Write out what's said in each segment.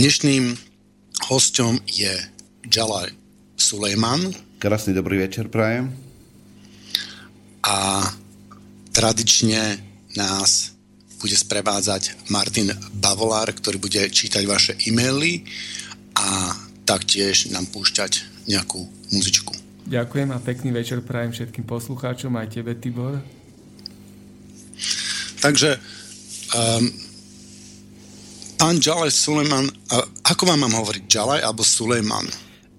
Dnešným hosťom je Jalaj Sulejman. Krásny dobrý večer, prajem. A tradične nás bude sprevádzať Martin Bavolár, ktorý bude čítať vaše e-maily a taktiež nám púšťať nejakú muzičku. Ďakujem a pekný večer prajem všetkým poslucháčom, aj tebe, Tibor. Takže um, pán Jalaj Suleiman, ako vám mám hovoriť, Jalaj alebo Suleiman?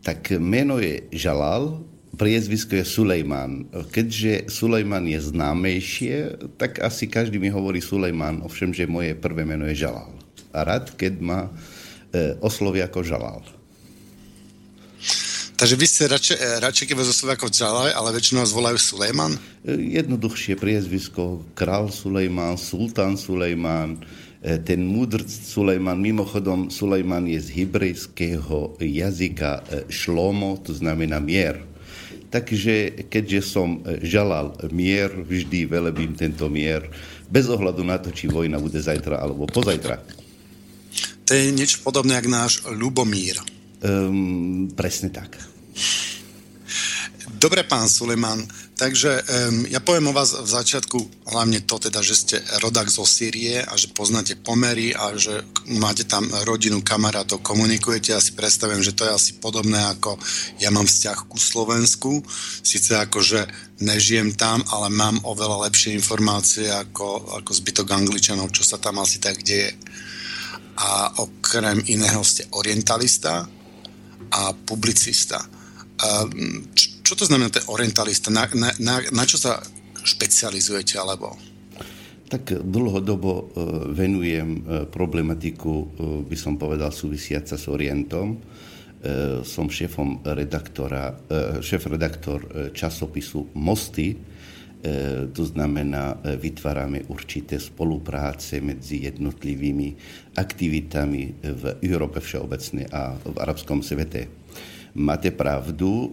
Tak meno je Žalal, priezvisko je Sulejman. Keďže Sulejman je známejšie, tak asi každý mi hovorí Sulejman, ovšem, že moje prvé meno je Žalal. A rád, keď ma e, oslovia ako Žalal. Takže vy ste radšej, e, radšej keď vás oslovia ako Žalaj, ale väčšinou vás volajú Sulejman? E, jednoduchšie priezvisko, král Sulejman, sultán Sulejman, ten múdr Sulejman, mimochodom Sulejman je z hebrejského jazyka e, šlomo, to znamená mier. Takže keďže som e, žalal mier, vždy velebím tento mier, bez ohľadu na to, či vojna bude zajtra alebo pozajtra. To je niečo podobné, jak náš Lubomír. Um, presne tak. Dobre, pán Suleman, takže um, ja poviem o vás v začiatku hlavne to teda, že ste rodak zo Sýrie a že poznáte pomery a že máte tam rodinu, kamarátov, komunikujete. Ja si predstavujem, že to je asi podobné ako ja mám vzťah ku Slovensku. Sice ako, že nežijem tam, ale mám oveľa lepšie informácie ako, ako zbytok Angličanov, čo sa tam asi tak deje. A okrem iného ste orientalista a publicista. Um, čo to znamená ten orientalista? Na, na, na, na čo sa špecializujete, alebo? Tak dlhodobo e, venujem e, problematiku, e, by som povedal, súvisiaca s Orientom. Som šéfom redaktora, šéf-redaktor časopisu Mosty, to znamená, vytvárame určité spolupráce medzi jednotlivými aktivitami v Európe všeobecne a v arabskom svete. Máte pravdu, e,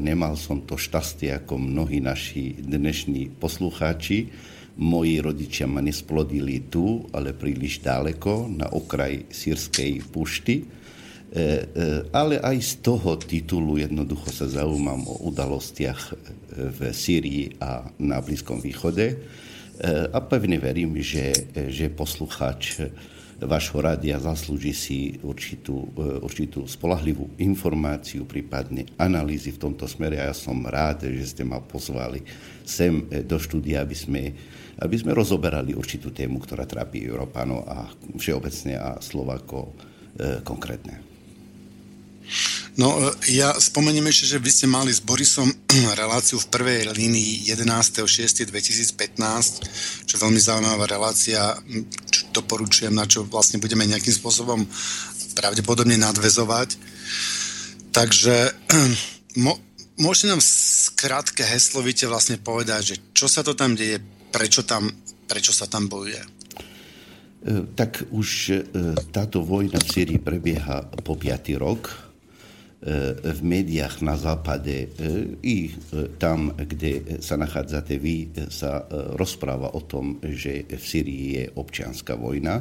nemal som to šťastie ako mnohí naši dnešní poslucháči. Moji rodičia ma nesplodili tu, ale príliš ďaleko, na okraj sírskej pušty. E, e, ale aj z toho titulu jednoducho sa zaujímam o udalostiach v Sýrii a na Blízkom východe. A pevne verím, že, že poslucháč vášho rádia zaslúži si určitú, e, určitú spolahlivú informáciu, prípadne analýzy v tomto smere a ja som rád, že ste ma pozvali sem e, do štúdia, aby sme, aby sme rozoberali určitú tému, ktorá trápi Európanov a všeobecne a Slovako e, konkrétne. No, ja spomeniem ešte, že vy ste mali s Borisom reláciu v prvej línii 11.6.2015, čo je veľmi zaujímavá relácia, čo doporučujem, na čo vlastne budeme nejakým spôsobom pravdepodobne nadvezovať. Takže mo, môžete nám skrátke heslovite vlastne povedať, že čo sa to tam deje, prečo, tam, prečo sa tam bojuje? E, tak už e, táto vojna v Syrii prebieha po piatý rok v médiách na západe i tam, kde sa nachádzate vy, sa rozpráva o tom, že v Syrii je občianská vojna.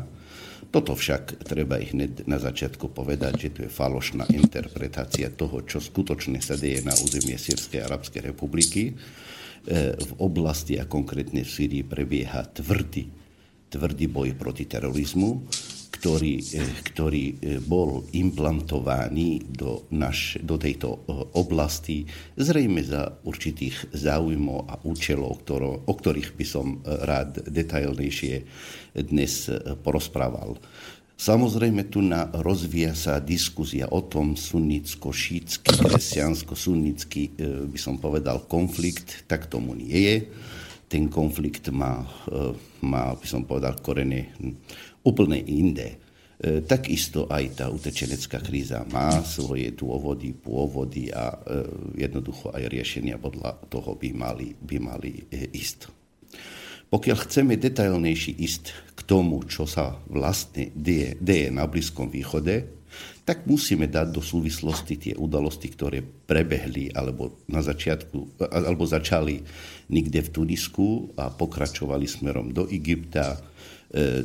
Toto však treba ich hneď na začiatku povedať, že to je falošná interpretácia toho, čo skutočne sa deje na území Sýrskej arabskej republiky. V oblasti a konkrétne v Syrii prebieha tvrdý, tvrdý boj proti terorizmu ktorý, eh, ktorý eh, bol implantovaný do, naš, do tejto eh, oblasti, zrejme za určitých záujmov a účelov, ktoré, o ktorých by som rád detailnejšie dnes porozprával. Samozrejme, tu na rozvíja sa diskuzia o tom sunnicko-šítsky, kresťansko-sunnický, by som povedal, konflikt. Tak tomu nie je. Ten konflikt má, má by som povedal, korene úplne inde. E, takisto aj tá utečenecká kríza má svoje dôvody, pôvody a e, jednoducho aj riešenia podľa toho by mali, by mali e, ísť. Pokiaľ chceme detailnejší ísť k tomu, čo sa vlastne deje, deje na Blízkom východe, tak musíme dať do súvislosti tie udalosti, ktoré prebehli alebo na začiatku, alebo začali niekde v Tunisku a pokračovali smerom do Egypta,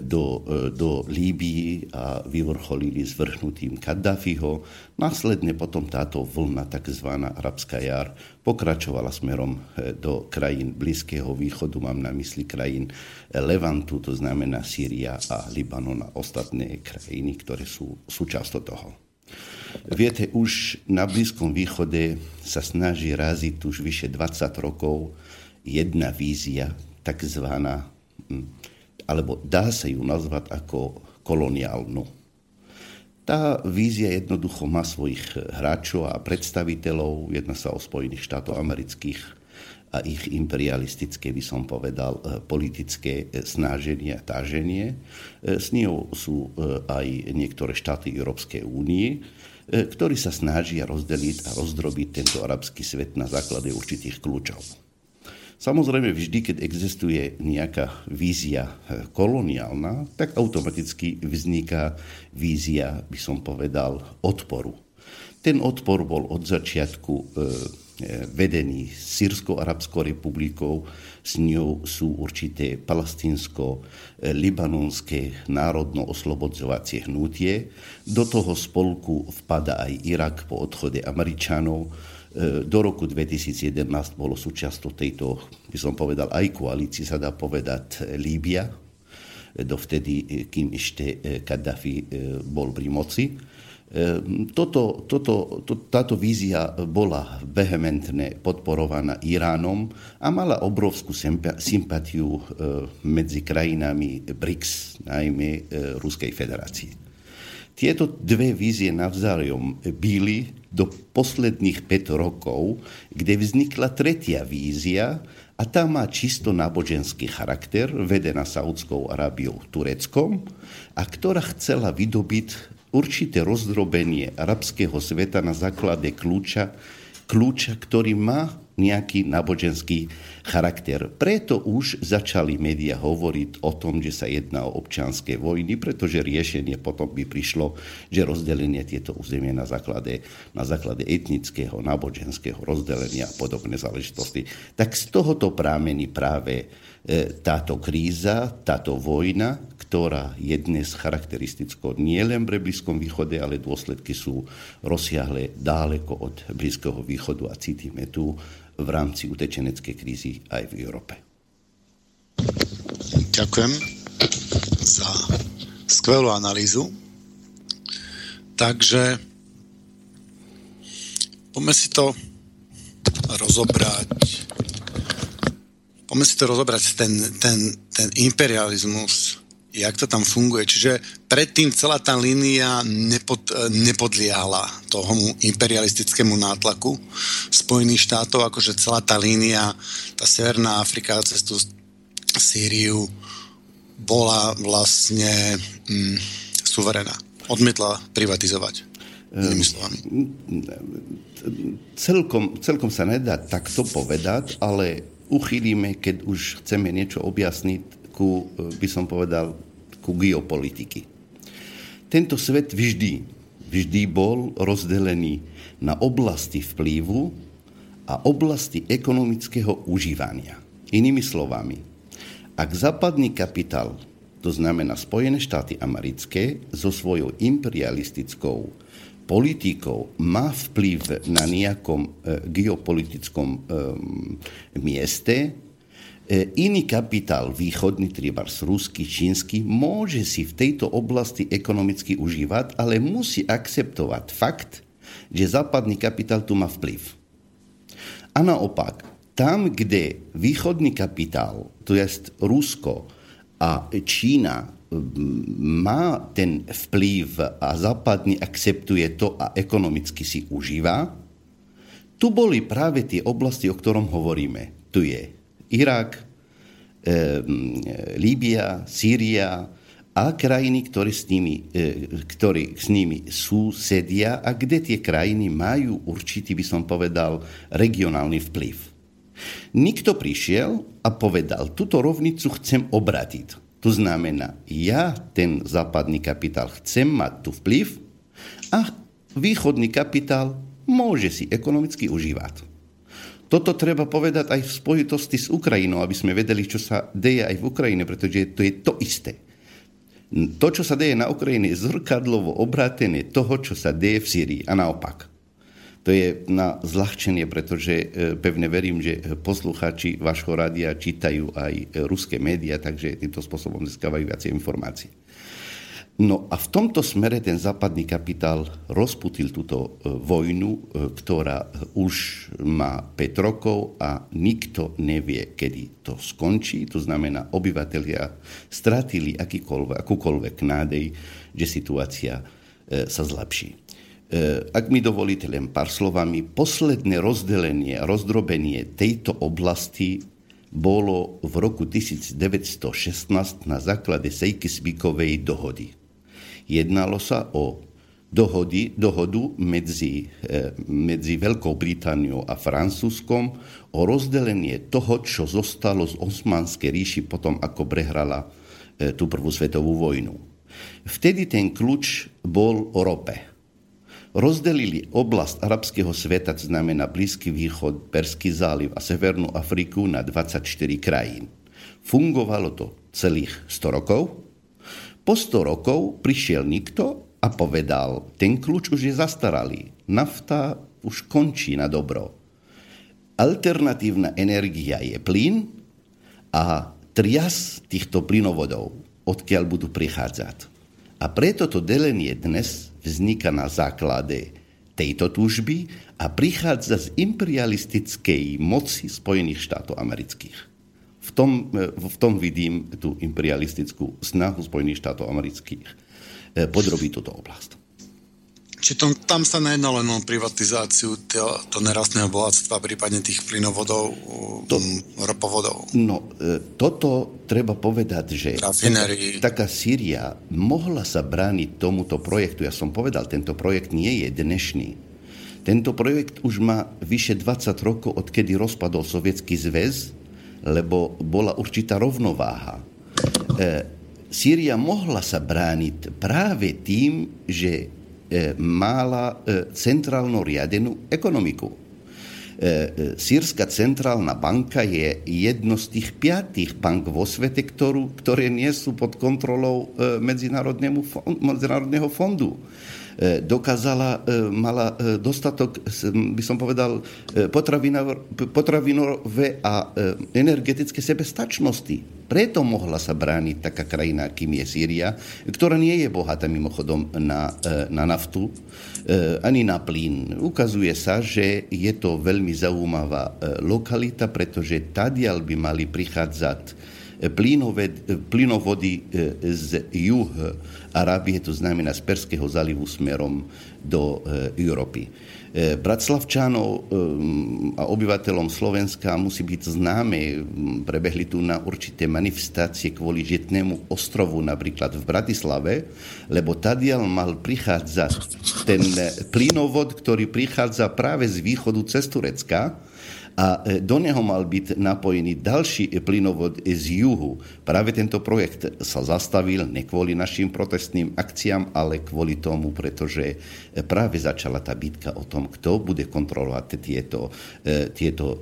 do, do Líbii a vyvrcholili zvrhnutím Kaddafiho. Následne potom táto vlna, tzv. arabská jar, pokračovala smerom do krajín Blízkeho východu, mám na mysli krajín Levantu, to znamená Sýria a Libanon a ostatné krajiny, ktoré sú súčasťou toho. Viete, už na Blízkom východe sa snaží raziť už vyše 20 rokov jedna vízia, takzvaná hm, alebo dá sa ju nazvať ako koloniálnu. Tá vízia jednoducho má svojich hráčov a predstaviteľov, jedna sa o Spojených štátov amerických a ich imperialistické, by som povedal, e, politické e, snaženie a táženie. E, s ňou sú aj niektoré štáty Európskej únie, ktorí sa snažia rozdeliť a rozdrobiť tento arabský svet na základe určitých kľúčov. Samozrejme, vždy, keď existuje nejaká vízia eh, koloniálna, tak automaticky vzniká vízia, by som povedal, odporu. Ten odpor bol od začiatku eh, eh, vedený Sýrsko-Arabskou republikou, s ňou sú určité palestinsko-libanonské národno-oslobodzovacie hnutie. Do toho spolku vpada aj Irak po odchode Američanov, do roku 2011 bolo súčasťou tejto, by som povedal, aj koalícii, sa dá povedať, Líbia, e, dovtedy, e, kým ešte Kaddafi bol pri moci. Toto, toto, to, táto vízia bola vehementne podporovaná Iránom a mala obrovskú sympatiu medzi krajinami BRICS, najmä Ruskej federácie. Tieto dve vízie navzájom byli do posledných 5 rokov, kde vznikla tretia vízia a tá má čisto náboženský charakter, vedená Saudskou Arábiou Tureckom a ktorá chcela vydobiť určité rozdrobenie arabského sveta na základe kľúča, kľúča, ktorý má nejaký náboženský charakter. Preto už začali médiá hovoriť o tom, že sa jedná o občianské vojny, pretože riešenie potom by prišlo, že rozdelenie tieto územie na základe, na základe etnického, náboženského rozdelenia a podobné záležitosti. Tak z tohoto prámení práve e, táto kríza, táto vojna, ktorá je dnes charakteristickou nielen pre Blízkom východe, ale dôsledky sú rozsiahle dáleko od Blízkeho východu a cítime tu v rámci utečeneckej krízy aj v Európe. Ďakujem za skvelú analýzu. Takže poďme si to rozobrať. Poďme si to rozobrať, ten, ten, ten imperializmus jak to tam funguje. Čiže predtým celá tá línia nepod, nepodliala tomu imperialistickému nátlaku Spojených štátov, akože celá tá línia, tá Severná Afrika cez tú Sýriu bola vlastne mm, suverená. Odmietla privatizovať. Inými slovami. Celkom, celkom sa nedá takto povedať, ale uchýlime, keď už chceme niečo objasniť ku, by som povedal, ku geopolitiky. Tento svet vždy, vždy bol rozdelený na oblasti vplyvu a oblasti ekonomického užívania. Inými slovami, ak západný kapitál, to znamená Spojené štáty americké, so svojou imperialistickou politikou má vplyv na nejakom e, geopolitickom e, mieste, iný kapitál, východný, tribars ruský, čínsky, môže si v tejto oblasti ekonomicky užívať, ale musí akceptovať fakt, že západný kapitál tu má vplyv. A naopak, tam, kde východný kapitál, to je Rusko a Čína, má ten vplyv a západný akceptuje to a ekonomicky si užíva, tu boli práve tie oblasti, o ktorom hovoríme. Tu je Irak, e, Líbia, Sýria a krajiny, ktoré s nimi, e, ktoré s nimi súsedia a kde tie krajiny majú určitý, by som povedal, regionálny vplyv. Nikto prišiel a povedal, túto rovnicu chcem obratiť. To znamená, ja ten západný kapitál chcem mať tu vplyv a východný kapitál môže si ekonomicky užívať. Toto treba povedať aj v spojitosti s Ukrajinou, aby sme vedeli, čo sa deje aj v Ukrajine, pretože to je to isté. To, čo sa deje na Ukrajine, je zrkadlovo obrátené toho, čo sa deje v Syrii a naopak. To je na zľahčenie, pretože e, pevne verím, že poslucháči vašho rádia čítajú aj ruské médiá, takže týmto spôsobom získavajú viacej informácií. No a v tomto smere ten západný kapitál rozputil túto e, vojnu, e, ktorá už má 5 rokov a nikto nevie, kedy to skončí. To znamená, obyvateľia stratili akúkoľvek nádej, že situácia e, sa zlepší. Ak mi dovolíte len pár slovami, posledné rozdelenie a rozdrobenie tejto oblasti bolo v roku 1916 na základe Sejkisvíkovej dohody. Jednalo sa o dohody, dohodu medzi, eh, medzi Veľkou Britániou a Francúzskom o rozdelenie toho, čo zostalo z Osmanskej ríši potom, ako prehrala eh, tú prvú svetovú vojnu. Vtedy ten kľúč bol o rope. Rozdelili oblast arabského sveta, to znamená Blízky východ, Perský záliv a Severnú Afriku na 24 krajín. Fungovalo to celých 100 rokov, po 100 rokov prišiel nikto a povedal, ten kľúč už je zastaralý, nafta už končí na dobro. Alternatívna energia je plyn a trias týchto plynovodov, odkiaľ budú prichádzať. A preto to delenie dnes vzniká na základe tejto túžby a prichádza z imperialistickej moci Spojených štátov amerických v tom, e, v tom vidím tú imperialistickú snahu Spojených štátov amerických e, podrobiť túto oblasť. Či to, tam sa nejedná len o privatizáciu to, to nerastného bohatstva, prípadne tých plynovodov, to, ropovodov? No, e, toto treba povedať, že taká, taká Sýria mohla sa brániť tomuto projektu. Ja som povedal, tento projekt nie je dnešný. Tento projekt už má vyše 20 rokov, odkedy rozpadol Sovietský zväz lebo bola určitá rovnováha. E, Sýria mohla sa brániť práve tým, že e, mala e, centrálno riadenú ekonomiku. Sýrska centrálna banka je jedno z tých piatých bank vo svete, ktorú, ktoré nie sú pod kontrolou Medzinárodného fondu. E, dokázala, e, mala e, dostatok, by som povedal, potravinové a energetické sebestačnosti. Preto mohla sa brániť taká krajina, kým je Sýria, ktorá nie je bohatá mimochodom na, na naftu ani na plyn. Ukazuje sa, že je to veľmi zaujímavá lokalita, pretože tadiaľ by mali prichádzať plynovody z juh Arábie, to znamená z Perského zálivu smerom do Európy. Bratislavčanov a obyvateľom Slovenska musí byť známe. Prebehli tu na určité manifestácie kvôli Žitnému ostrovu, napríklad v Bratislave, lebo tadiaľ mal prichádzať ten plynovod, ktorý prichádza práve z východu cez Turecka, a e, do neho mal byť napojený ďalší plynovod z juhu. Práve tento projekt sa zastavil ne kvôli našim protestným akciám, ale kvôli tomu, pretože e, práve začala tá bitka o tom, kto bude kontrolovať tieto, e, tieto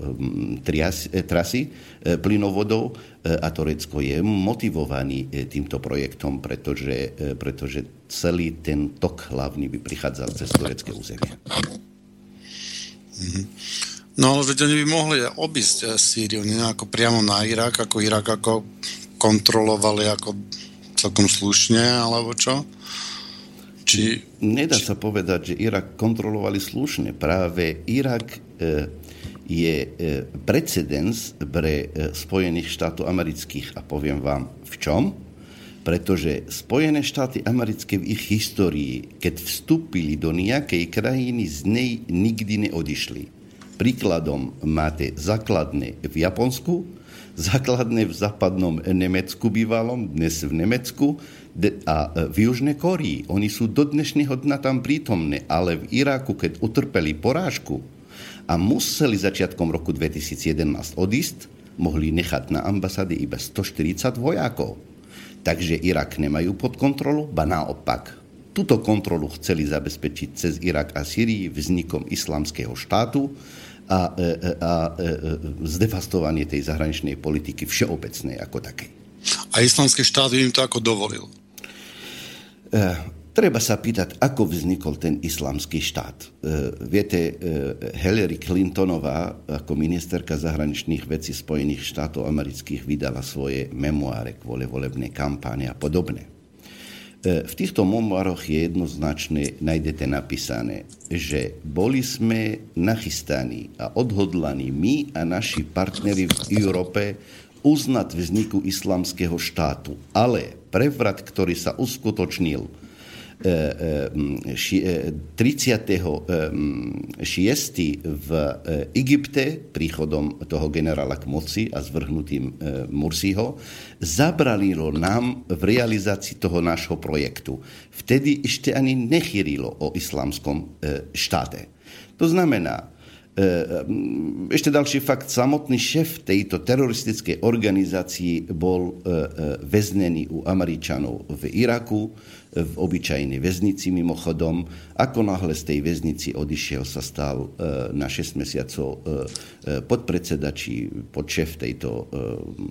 trias, trasy plynovodov a Turecko je motivovaný týmto projektom, pretože, pretože celý ten tok hlavný by prichádzal cez turecké územie. Mm-hmm. No ale veď oni by mohli obísť eh, Sýriu, nie ako priamo na Irak, ako Irak ako kontrolovali ako celkom slušne, alebo čo? Či, Nedá či... sa povedať, že Irak kontrolovali slušne. Práve Irak e, je e, precedens pre e, Spojených štátov amerických a poviem vám v čom? Pretože Spojené štáty americké v ich histórii, keď vstúpili do nejakej krajiny, z nej nikdy neodišli Príkladom máte základné v Japonsku, základné v západnom Nemecku bývalom, dnes v Nemecku a v Južnej Korii. Oni sú do dnešného dna tam prítomné, ale v Iraku, keď utrpeli porážku a museli začiatkom roku 2011 odísť, mohli nechať na ambasáde iba 140 vojakov. Takže Irak nemajú pod kontrolu, ba naopak. Tuto kontrolu chceli zabezpečiť cez Irak a Syrii vznikom islamského štátu, a, e, e, a, a e, zdevastovanie tej zahraničnej politiky všeobecnej ako takej. A islamský štát im to ako dovolil? Treba sa pýtať, ako vznikol ten islamský štát. E, viete, e, Hillary Clintonová ako ministerka zahraničných vecí Spojených štátov amerických vydala svoje memoáre kvôli volebnej kampáne a podobne. E, v týchto memoároch je jednoznačne, nájdete napísané, že boli sme nachystaní a odhodlaní my a naši partneri v Európe uznať vzniku islamského štátu. Ale prevrat, ktorý sa uskutočnil 36. v Egypte príchodom toho generála k moci a zvrhnutím Mursiho zabranilo nám v realizácii toho nášho projektu. Vtedy ešte ani nechýrilo o islamskom štáte. To znamená, ešte ďalší fakt, samotný šéf tejto teroristickej organizácii bol väznený u Američanov v Iraku, v obyčajnej väznici mimochodom. Ako náhle z tej väznici odišiel, sa stal e, na 6 mesiacov e, e, podpredseda či podšef tejto,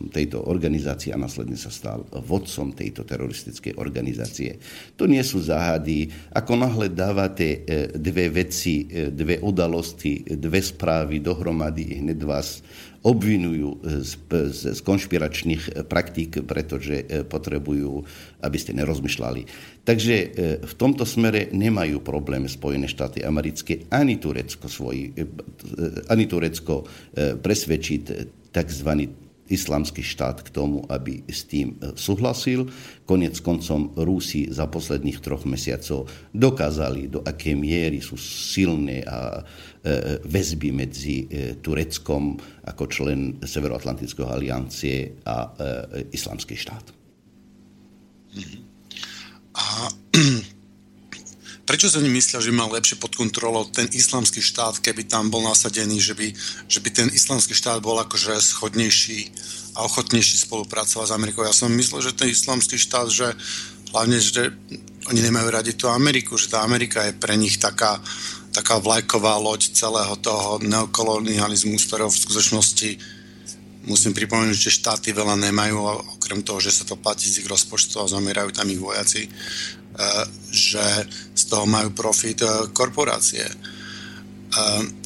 tejto organizácie a následne sa stal vodcom tejto teroristickej organizácie. To nie sú záhady. Ako náhle dávate dve veci, dve udalosti, dve správy dohromady, hneď vás obvinujú z, z, z konšpiračných praktík, pretože potrebujú, aby ste nerozmýšľali. Takže e, v tomto smere nemajú problém Spojené štáty americké ani Turecko, svoj, e, ani Turecko e, presvedčiť tzv. Islamský štát k tomu, aby s tým súhlasil. Konec koncom Rusi za posledných troch mesiacov dokázali, do aké miery sú silné a väzby medzi Tureckom ako člen Severoatlantického aliancie a islamský štát. Mm-hmm. A prečo oni myslia, že mal lepšie pod kontrolou ten islamský štát, keby tam bol nasadený, že by, že by ten islamský štát bol akože schodnejší a ochotnejší spolupracovať s Amerikou. Ja som myslel, že ten islamský štát, že hlavne, že oni nemajú radi tú Ameriku, že tá Amerika je pre nich taká, taká vlajková loď celého toho neokolonializmu, z ktorého v skutočnosti musím pripomenúť, že štáty veľa nemajú, okrem toho, že sa to platí z ich rozpočtu a zamierajú tam ich vojaci, že z toho majú profit e, korporácie. E,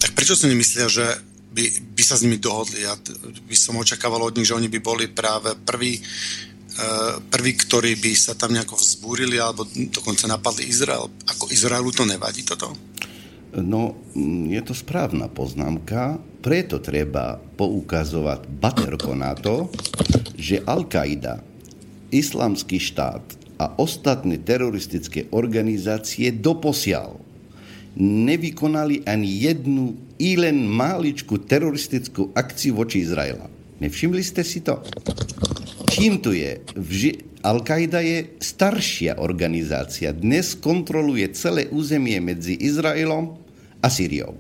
tak prečo si nemyslia, že by, by sa s nimi dohodli? Ja by som očakával od nich, že oni by boli práve prví, prví, ktorí by sa tam nejako vzbúrili alebo dokonca napadli Izrael. Ako Izraelu to nevadí toto? No, je to správna poznámka, preto treba poukazovať baterko na to, že Al-Qaida, islamský štát a ostatné teroristické organizácie doposiaľ nevykonali ani jednu i len máličku teroristickú akciu voči Izraela. Nevšimli ste si to? Čím tu je? Al-Qaida je staršia organizácia. Dnes kontroluje celé územie medzi Izraelom a Syriou.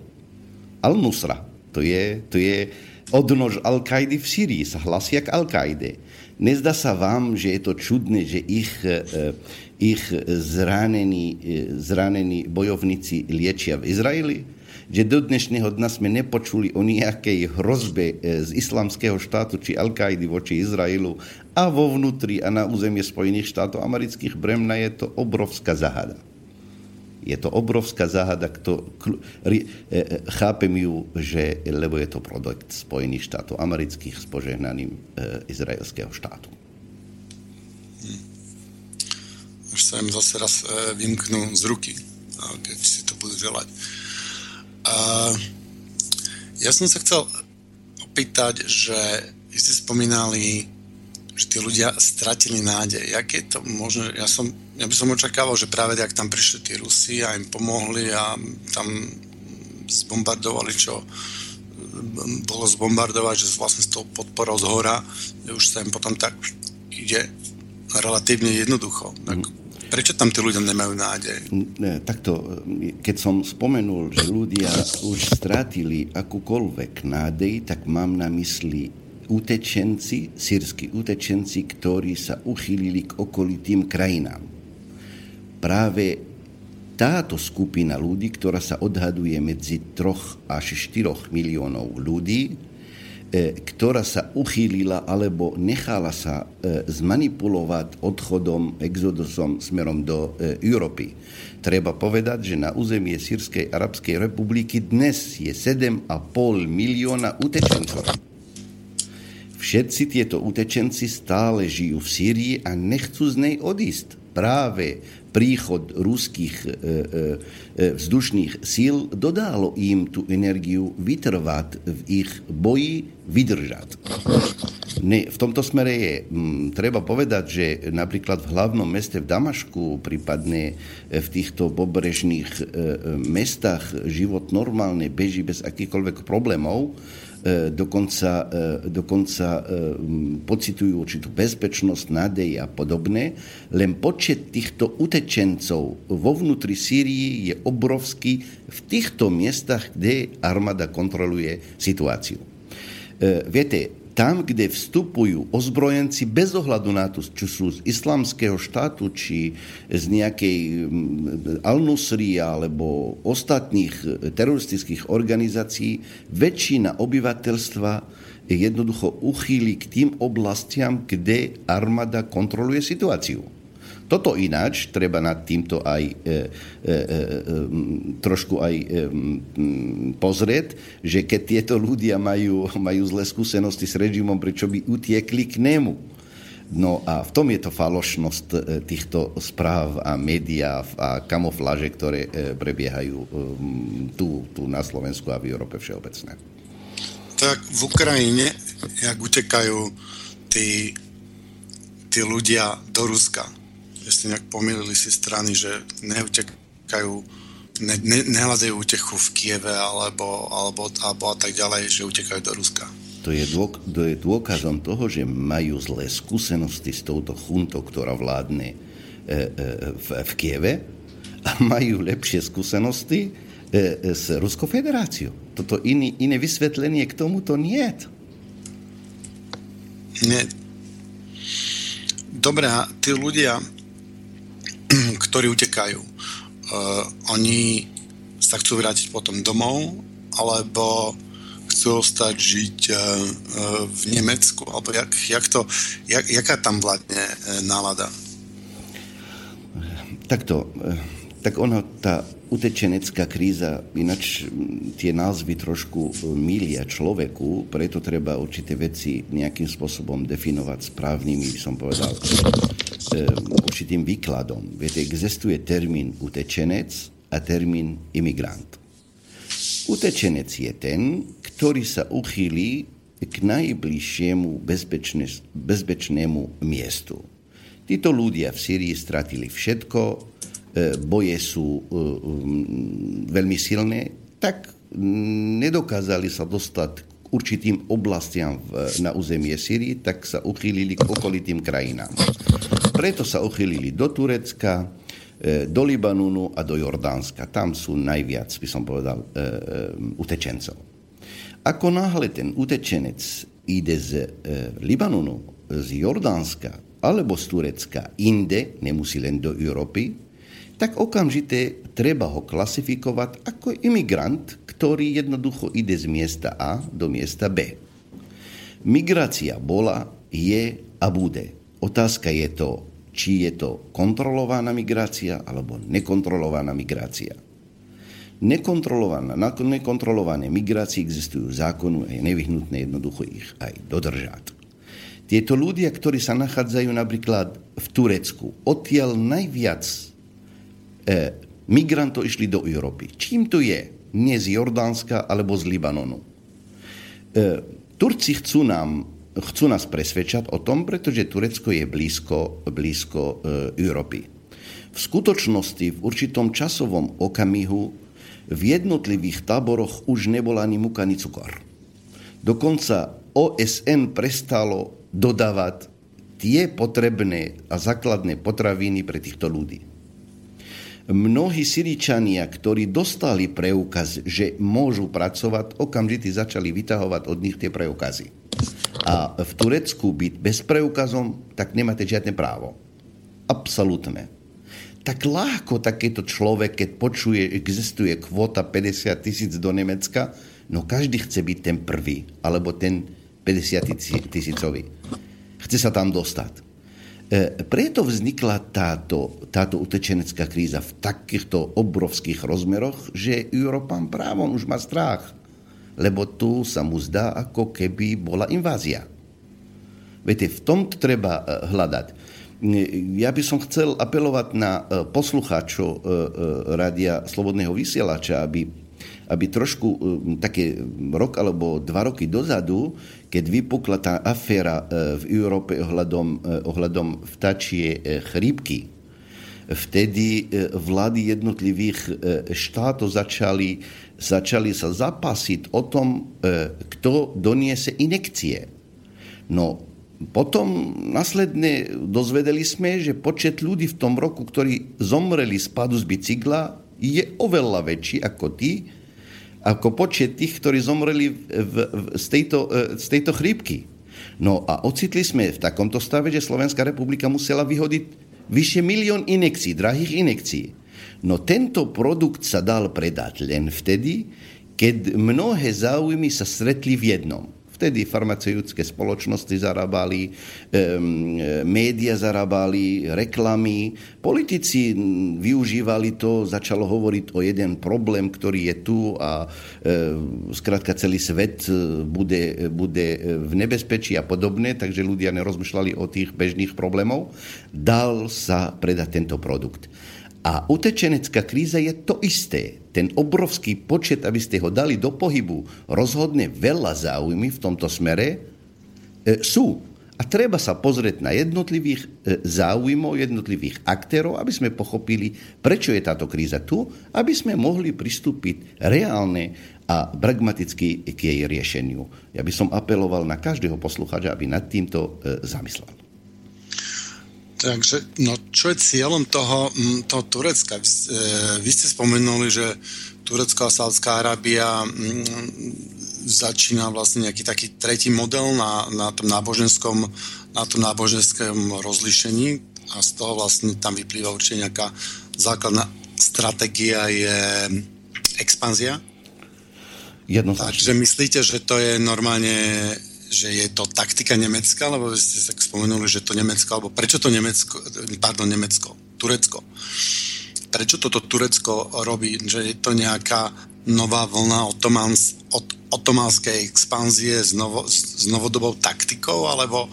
Al-Nusra, to je, to je odnož Al-Kaidy v Syrii, sa hlasia k Al-Kaide. Nezdá sa vám, že je to čudné, že ich, eh, ich zranení, eh, zranení bojovníci liečia v Izraeli? že do dnešného dna sme nepočuli o nejakej hrozbe e, z islamského štátu či al voči Izraelu a vo vnútri a na územie Spojených štátov amerických Bremna je to obrovská zahada. Je to obrovská záhada, kto, e, e, chápem ju, že, lebo je to produkt Spojených štátov amerických s požehnaním e, izraelského štátu. Hm. Už sa im zase raz e, vymknú z ruky, keď si to budú želať. A ja som sa chcel opýtať, že vy ste spomínali, že tí ľudia stratili nádej. Jak je to možno? Ja, som, ja by som očakával, že práve tak tam prišli tí Rusi a im pomohli a tam zbombardovali, čo bolo zbombardovať, že vlastne s tou podporou z hora, už sa im potom tak ide relatívne jednoducho. Tak mm. Prečo tam tí ľudia nemajú nádej? Takto, keď som spomenul, že ľudia už strátili akúkoľvek nádej, tak mám na mysli utečenci, sírsky utečenci, ktorí sa uchýlili k okolitým krajinám. Práve táto skupina ľudí, ktorá sa odhaduje medzi 3 až 4 miliónov ľudí, ktorá sa uchýlila alebo nechala sa zmanipulovať odchodom, exodusom smerom do Európy. Treba povedať, že na územie Sýrskej arabskej republiky dnes je 7,5 milióna utečencov. Všetci tieto utečenci stále žijú v Sýrii a nechcú z nej odísť. Práve príchod ruských e, e, e, vzdušných síl dodalo im tú energiu vytrvať v ich boji, vydržať. Ne, v tomto smere je m, treba povedať, že napríklad v hlavnom meste v Damašku, prípadne v týchto pobrežných e, mestách život normálne beží bez akýchkoľvek problémov, E, dokonca, e, dokonca e, pocitujú určitú bezpečnosť, nádej a podobné. Len počet týchto utečencov vo vnútri Sýrii je obrovský v týchto miestach, kde armáda kontroluje situáciu. Viete, tam, kde vstupujú ozbrojenci bez ohľadu na to, či sú z islamského štátu, či z nejakej mm, Al-Nusri alebo ostatných e, teroristických organizácií, väčšina obyvateľstva jednoducho uchýli k tým oblastiam, kde armáda kontroluje situáciu. Toto ináč treba nad týmto aj e, e, e, trošku aj e, pozrieť, že keď tieto ľudia majú, majú zlé skúsenosti s režimom, prečo by utiekli k nemu. No a v tom je to falošnosť e, týchto správ a médiá a kamofláže, ktoré e, prebiehajú e, tu, tu na Slovensku a v Európe všeobecne. Tak v Ukrajine, jak utekajú tí, tí ľudia do Ruska, že ste nejak pomýlili si strany, že neutekajú, ne, ne, nehľadajú útechu v Kieve alebo, alebo, alebo a tak ďalej, že utekajú do Ruska. To je, dôk, to je dôkazom toho, že majú zlé skúsenosti s touto chuntou, ktorá vládne e, e, v, v Kieve a majú lepšie skúsenosti e, s Ruskou federáciou. Toto iný, iné vysvetlenie k tomuto nie je. Nie. Dobre, a tí ľudia, ktorí utekajú. Uh, oni sa chcú vrátiť potom domov, alebo chcú ostať žiť uh, v Nemecku, alebo jak, jak to, jak, jaká tam vládne uh, nálada? Takto, tak ono, tá utečenecká kríza, ináč tie názvy trošku milia človeku, preto treba určité veci nejakým spôsobom definovať správnymi, by som povedal, určitým výkladom. Viete, existuje termín utečenec a termín imigrant. Utečenec je ten, ktorý sa uchýli k najbližšiemu bezpečné, bezpečnému miestu. Títo ľudia v Syrii stratili všetko, E, boje sú e, veľmi silné, tak nedokázali sa dostať určitým oblastiam na územie Syrii, tak sa uchýlili k okolitým krajinám. Preto sa uchýlili do Turecka, e, do Libanonu a do Jordánska. Tam sú najviac, by som povedal, utečencov. Ako náhle ten utečenec ide z Libanonu, z Jordánska alebo z Turecka inde, nemusí len do Európy, tak okamžite treba ho klasifikovať ako imigrant, ktorý jednoducho ide z miesta A do miesta B. Migrácia bola, je a bude. Otázka je to, či je to kontrolovaná migrácia alebo nekontrolovaná migrácia. Nekontrolovaná, nekontrolované migrácie existujú zákonu a je nevyhnutné jednoducho ich aj dodržať. Tieto ľudia, ktorí sa nachádzajú napríklad v Turecku, odtiaľ najviac migrantov išli do Európy. Čím to je? Nie z Jordánska alebo z Libanonu. E, Turci chcú, nám, chcú nás presvedčať o tom, pretože Turecko je blízko, blízko e, Európy. V skutočnosti v určitom časovom okamihu v jednotlivých táboroch už nebol ani múka, ani cukor. Dokonca OSN prestalo dodávať tie potrebné a základné potraviny pre týchto ľudí mnohí Syričania, ktorí dostali preukaz, že môžu pracovať, okamžite začali vytahovať od nich tie preukazy. A v Turecku byť bez preukazom, tak nemáte žiadne právo. Absolutné. Tak ľahko takéto človek, keď počuje, existuje kvota 50 tisíc do Nemecka, no každý chce byť ten prvý, alebo ten 50 tisícovi. Chce sa tam dostať. Preto vznikla táto, táto utečenecká kríza v takýchto obrovských rozmeroch, že Európan právom už má strach. Lebo tu sa mu zdá, ako keby bola invázia. Viete, v tom treba hľadať. Ja by som chcel apelovať na poslucháčov Rádia Slobodného vysielača, aby aby trošku také rok alebo dva roky dozadu, keď vypukla tá aféra uh, v Európe ohľadom, uh, ohľadom vtačie uh, chrípky, vtedy vlády jednotlivých štátov začali, začali sa zapasiť o tom, kto doniese inekcie. No, potom následne dozvedeli sme, že počet ľudí v tom roku, ktorí zomreli z z bicykla, je oveľa väčší ako tí, ako počet tých, ktorí zomreli v, v, z, tejto, e, z tejto chrípky. No a ocitli sme v takomto stave, že Slovenská republika musela vyhodiť vyše milión inekcií, drahých inekcií. No tento produkt sa dal predať len vtedy, keď mnohé záujmy sa stretli v jednom. Vtedy farmaceutické spoločnosti zarábali, média zarábali, reklamy. Politici využívali to, začalo hovoriť o jeden problém, ktorý je tu a zkrátka celý svet e, bude, bude v nebezpečí a podobne, takže ľudia nerozmýšľali o tých bežných problémov. Dal sa predať tento produkt. A utečenecká kríza je to isté. Ten obrovský počet, aby ste ho dali do pohybu, rozhodne veľa záujmy v tomto smere e, sú. A treba sa pozrieť na jednotlivých e, záujmov, jednotlivých aktérov, aby sme pochopili, prečo je táto kríza tu, aby sme mohli pristúpiť reálne a pragmaticky k jej riešeniu. Ja by som apeloval na každého poslucháča, aby nad týmto e, zamyslel. Takže, no čo je cieľom toho, mm, toho Turecka? Vy, e, vy ste spomenuli, že Turecko a Sádzka Arábia mm, začína vlastne nejaký taký tretí model na, na tom náboženskom na tom náboženskom rozlišení a z toho vlastne tam vyplýva určite nejaká základná stratégia je expanzia. Takže myslíte, že to je normálne že je to taktika Nemecka, lebo vy ste sa spomenuli, že to Nemecko, alebo prečo to Nemecko, pardon, Nemecko, Turecko. Prečo toto Turecko robí? Že je to nejaká nová vlna otomans, ot, otománskej expanzie s, novo, s novodobou taktikou, alebo,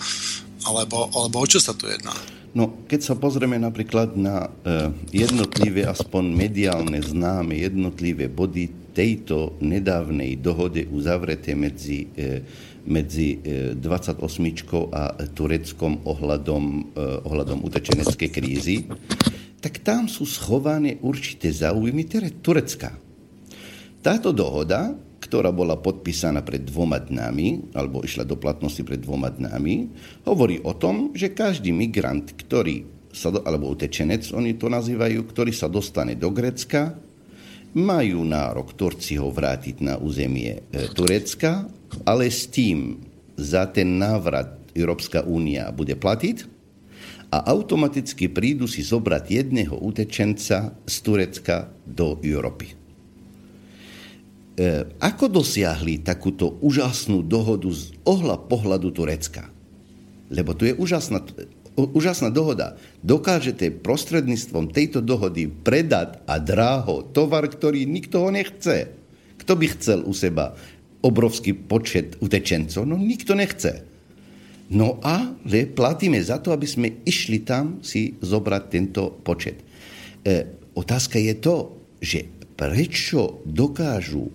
alebo, alebo o čo sa tu jedná? No, keď sa pozrieme napríklad na uh, jednotlivé, aspoň mediálne známe, jednotlivé body tejto nedávnej dohode uzavreté medzi uh, medzi 28 e, a Tureckom ohľadom, e, ohľadom utečeneckej krízy, tak tam sú schované určité záujmy Turecka. Táto dohoda, ktorá bola podpísaná pred dvoma dnami, alebo išla do platnosti pred dvoma dnami, hovorí o tom, že každý migrant, ktorý sa, do, alebo utečenec, oni to nazývajú, ktorý sa dostane do Grecka, majú nárok Turci ho vrátiť na územie e, Turecka, ale s tým za ten návrat Európska únia bude platiť a automaticky prídu si zobrať jedného utečenca z Turecka do Európy. E, ako dosiahli takúto úžasnú dohodu z ohla pohľadu Turecka? Lebo tu je úžasná úžasná dohoda. Dokážete prostredníctvom tejto dohody predať a dráho tovar, ktorý nikto ho nechce. Kto by chcel u seba obrovský počet utečencov? No nikto nechce. No ale platíme za to, aby sme išli tam si zobrať tento počet. E, otázka je to, že prečo dokážu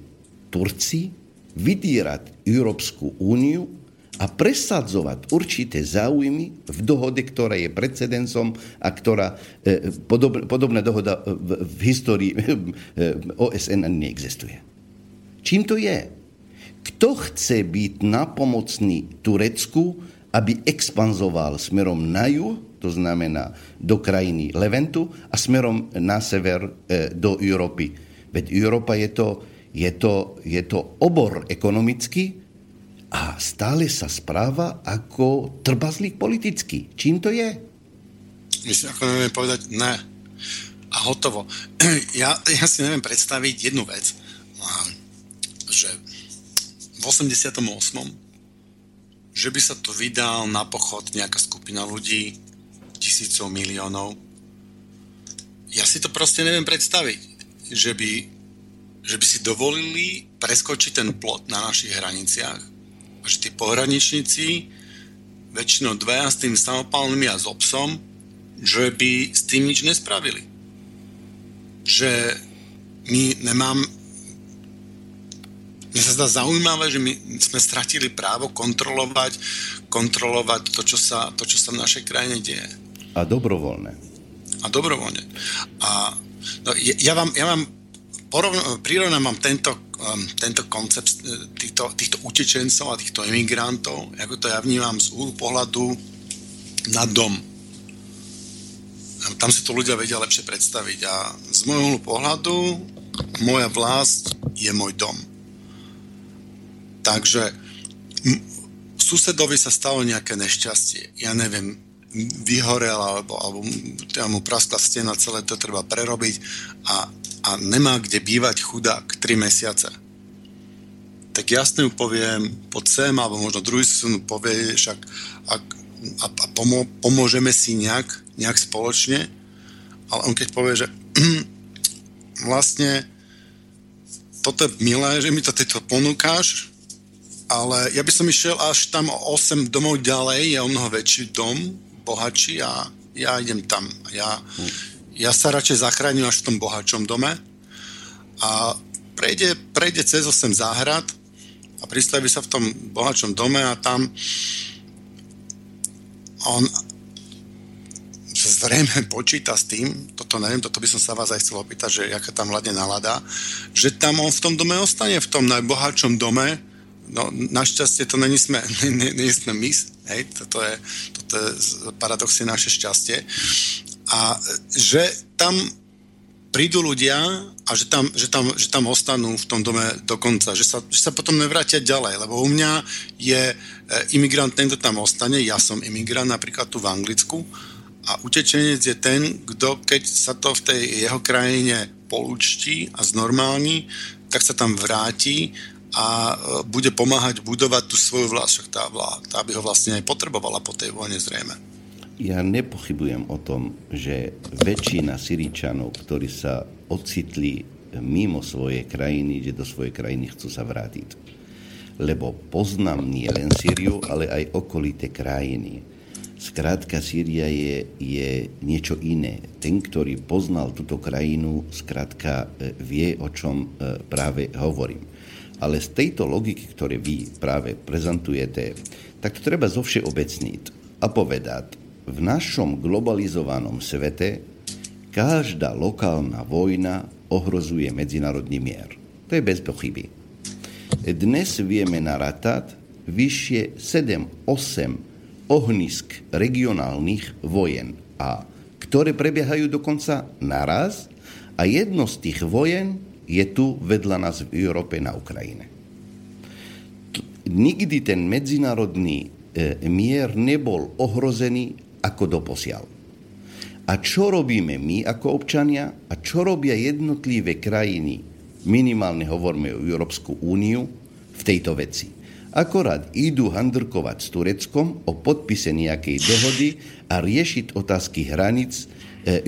Turci vydírať Európsku úniu a presadzovať určité záujmy v dohode, ktorá je precedensom a ktorá e, podob, podobná dohoda v, v histórii e, OSN neexistuje. Čím to je? Kto chce byť napomocný Turecku, aby expanzoval smerom na juh, to znamená do krajiny Leventu, a smerom na sever e, do Európy. Veď Európa je to, je to, je to obor ekonomický, a stále sa správa ako trbazlík politický. Čím to je? Si ako neviem povedať ne. A hotovo. Ja, ja si neviem predstaviť jednu vec, že v 88. že by sa tu vydal na pochod nejaká skupina ľudí, tisícov, miliónov. Ja si to proste neviem predstaviť, že by, že by si dovolili preskočiť ten plot na našich hraniciach a že tí pohraničníci, väčšinou dvaja s tým samopálnymi a s obsom, že by s tým nič nespravili. Že my nemám, mne sa zdá zaujímavé, že my sme stratili právo kontrolovať, kontrolovať to, čo sa, to, čo sa v našej krajine deje. A dobrovoľné. A dobrovoľne. A no, ja, vám, ja vám porovn- prirovnám vám tento, um, tento koncept e, týchto, týchto utečencov a týchto imigrantov, ako to ja vnímam z úhlu pohľadu na dom. Tam si to ľudia vedia lepšie predstaviť. A z môjho pohľadu moja vlast je môj dom Takže susedovi sa stalo nejaké nešťastie. Ja neviem, vyhorel alebo, alebo mu praskla stena, celé to treba prerobiť a, a nemá kde bývať chudák 3 mesiace. Tak jasne mu poviem, pod sem, alebo možno druhý mu povie, však ak, a, a pomo, pomôžeme si nejak, nejak spoločne, ale on keď povie, že vlastne toto je milé, že mi to tyto ponúkáš, ale ja by som išiel až tam 8 domov ďalej, je o mnoho väčší dom, bohatší a ja idem tam. Ja, ja sa radšej zachránim až v tom bohačom dome a prejde, prejde cez 8 záhrad a pristaví sa v tom bohačom dome a tam on zrejme počíta s tým, toto neviem, toto by som sa vás aj chcel opýtať, že jaká tam hladne nalada, že tam on v tom dome ostane, v tom najbohatšom dome, No, našťastie to není sme, nie, nie sme my, hej, toto je, toto je paradoxne naše šťastie. A že tam prídu ľudia a že tam, že tam, že tam ostanú v tom dome do konca, že sa, že sa potom nevrátia ďalej, lebo u mňa je e, imigrant ten, kto tam ostane, ja som imigrant napríklad tu v Anglicku a utečenec je ten, kto keď sa to v tej jeho krajine polúčti a znormálni, tak sa tam vráti a e, bude pomáhať budovať tú svoju vlast, však tá, tá by ho vlastne aj potrebovala po tej vojne zrejme. Ja nepochybujem o tom, že väčšina Syričanov, ktorí sa ocitli mimo svojej krajiny, že do svojej krajiny chcú sa vrátiť. Lebo poznám nie len Syriu, ale aj okolité krajiny. Skrátka, Sýria je, je niečo iné. Ten, ktorý poznal túto krajinu, skrátka e, vie, o čom e, práve hovorím. Ale z tejto logiky, ktoré vy práve prezentujete, tak to treba zovšeobecniť a povedať, v našom globalizovanom svete každá lokálna vojna ohrozuje medzinárodný mier. To je bez pochyby. Dnes vieme narátať vyššie 7-8 ohnisk regionálnych vojen, a ktoré prebiehajú dokonca naraz a jedno z tých vojen je tu vedľa nás v Európe na Ukrajine. Nikdy ten medzinárodný e, mier nebol ohrozený ako doposiaľ. A čo robíme my ako občania a čo robia jednotlivé krajiny, minimálne hovoríme o Európsku úniu, v tejto veci. Akorát idú handrkovať s Tureckom o podpise nejakej dohody a riešiť otázky hranic e,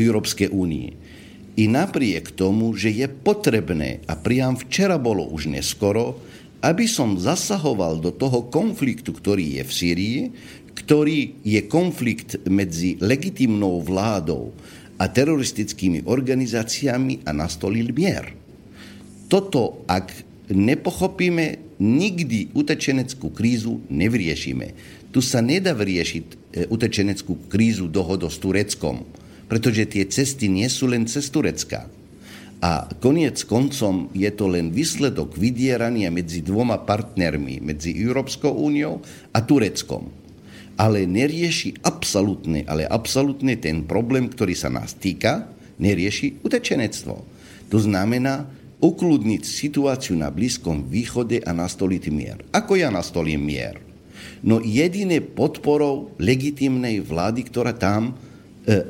Európskej únie. I napriek tomu, že je potrebné, a priam včera bolo už neskoro, aby som zasahoval do toho konfliktu, ktorý je v Sýrii, ktorý je konflikt medzi legitimnou vládou a teroristickými organizáciami a nastolil mier. Toto, ak nepochopíme, nikdy utečeneckú krízu nevyriešime. Tu sa nedá vyriešiť e, utečeneckú krízu dohodo s Tureckom pretože tie cesty nie sú len cez Turecka. A koniec koncom je to len výsledok vydierania medzi dvoma partnermi, medzi Európskou úniou a Tureckom. Ale nerieši absolútne, ale absolútne ten problém, ktorý sa nás týka, nerieši utečenectvo. To znamená ukludniť situáciu na Blízkom východe a nastoliť mier. Ako ja nastolím mier? No jediné podporou legitimnej vlády, ktorá tam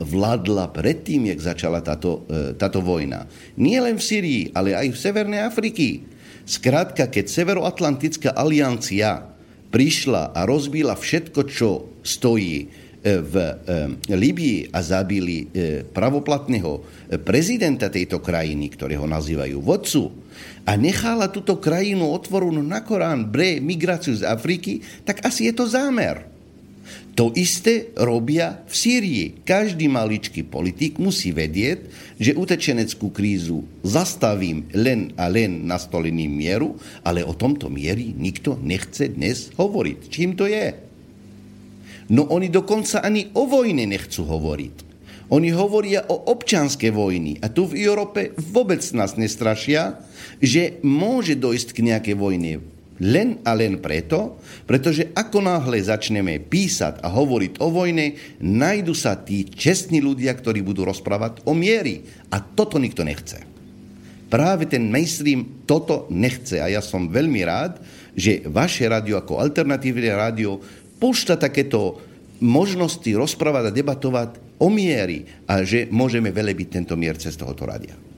vládla predtým, jak začala táto, e, táto vojna. Nie len v Syrii, ale aj v Severnej Afriky. Skrátka, keď Severoatlantická aliancia prišla a rozbila všetko, čo stojí v Libii a zabili pravoplatného prezidenta tejto krajiny, ktorého nazývajú vodcu, a nechala túto krajinu otvorenú na Korán, bre, migráciu z Afriky, tak asi je to zámer. To isté robia v Sýrii. Každý maličký politik musí vedieť, že utečeneckú krízu zastavím len a len nastolením mieru, ale o tomto miery nikto nechce dnes hovoriť. Čím to je? No oni dokonca ani o vojne nechcú hovoriť. Oni hovoria o občanskej vojny. A tu v Európe vôbec nás nestrašia, že môže dojsť k nejakej vojne len a len preto, pretože ako náhle začneme písať a hovoriť o vojne, nájdu sa tí čestní ľudia, ktorí budú rozprávať o miery. A toto nikto nechce. Práve ten mainstream toto nechce. A ja som veľmi rád, že vaše rádio ako alternatívne rádio púšťa takéto možnosti rozprávať a debatovať o miery a že môžeme velebiť tento mier cez tohoto rádia.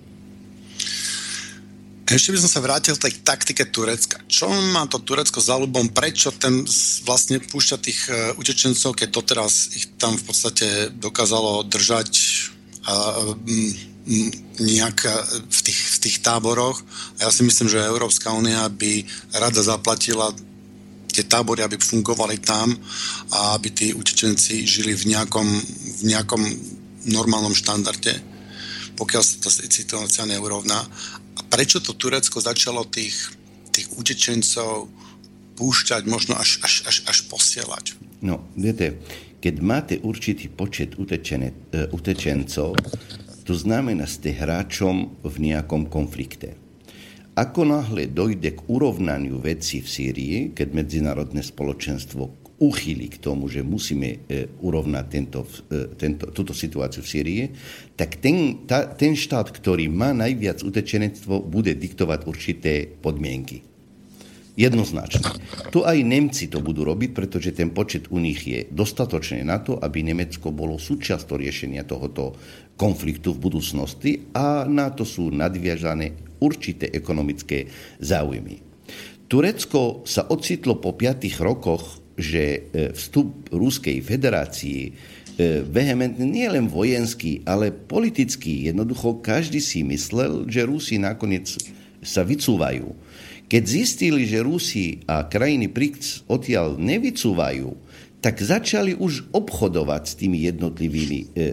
Ešte by som sa vrátil tej taktike Turecka. Čo má to Turecko za ľubom? Prečo ten vlastne púšťa tých e, utečencov, keď doteraz ich tam v podstate dokázalo držať a, nejak e, v tých, v tých táboroch? Ja si myslím, že Európska únia by rada zaplatila tie tábory, aby fungovali tam a aby tí utečenci žili v nejakom, v nejakom normálnom štandarde, pokiaľ sa tá situácia neurovná prečo to Turecko začalo tých, tých utečencov púšťať, možno až, až, až, až posielať? No, viete, keď máte určitý počet utečene, uh, utečencov, to znamená, ste hráčom v nejakom konflikte. Ako náhle dojde k urovnaniu veci v Sýrii, keď medzinárodné spoločenstvo uchýli k tomu, že musíme e, urovnať tento, e, tento, túto situáciu v Sýrii, tak ten, ta, ten štát, ktorý má najviac utečenectvo, bude diktovať určité podmienky. Jednoznačne. Tu aj Nemci to budú robiť, pretože ten počet u nich je dostatočný na to, aby Nemecko bolo súčasťou riešenia tohoto konfliktu v budúcnosti a na to sú nadviažané určité ekonomické záujmy. Turecko sa ocitlo po piatých rokoch že e, vstup Ruskej federácii e, vehementne nie len vojenský, ale politický. Jednoducho každý si myslel, že Rusi nakoniec sa vycúvajú. Keď zistili, že Rusi a krajiny BRICS odtiaľ nevycúvajú, tak začali už obchodovať s tými jednotlivými e, e,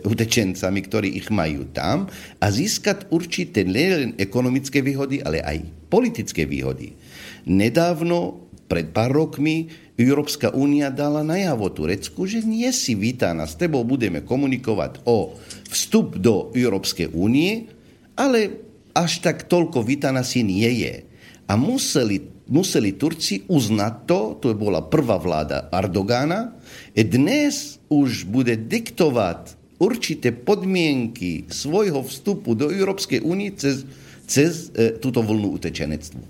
utečencami, ktorí ich majú tam a získať určité nielen ekonomické výhody, ale aj politické výhody. Nedávno, pred pár rokmi, Európska únia dala najavo Turecku, že nie si vítaná, s tebou budeme komunikovať o vstup do Európskej únie, ale až tak toľko vítaná si nie je. A museli, museli Turci uznať to, to bola prvá vláda Erdogana, a dnes už bude diktovať určité podmienky svojho vstupu do Európskej únie cez, cez e, túto vlnu utečenectvu.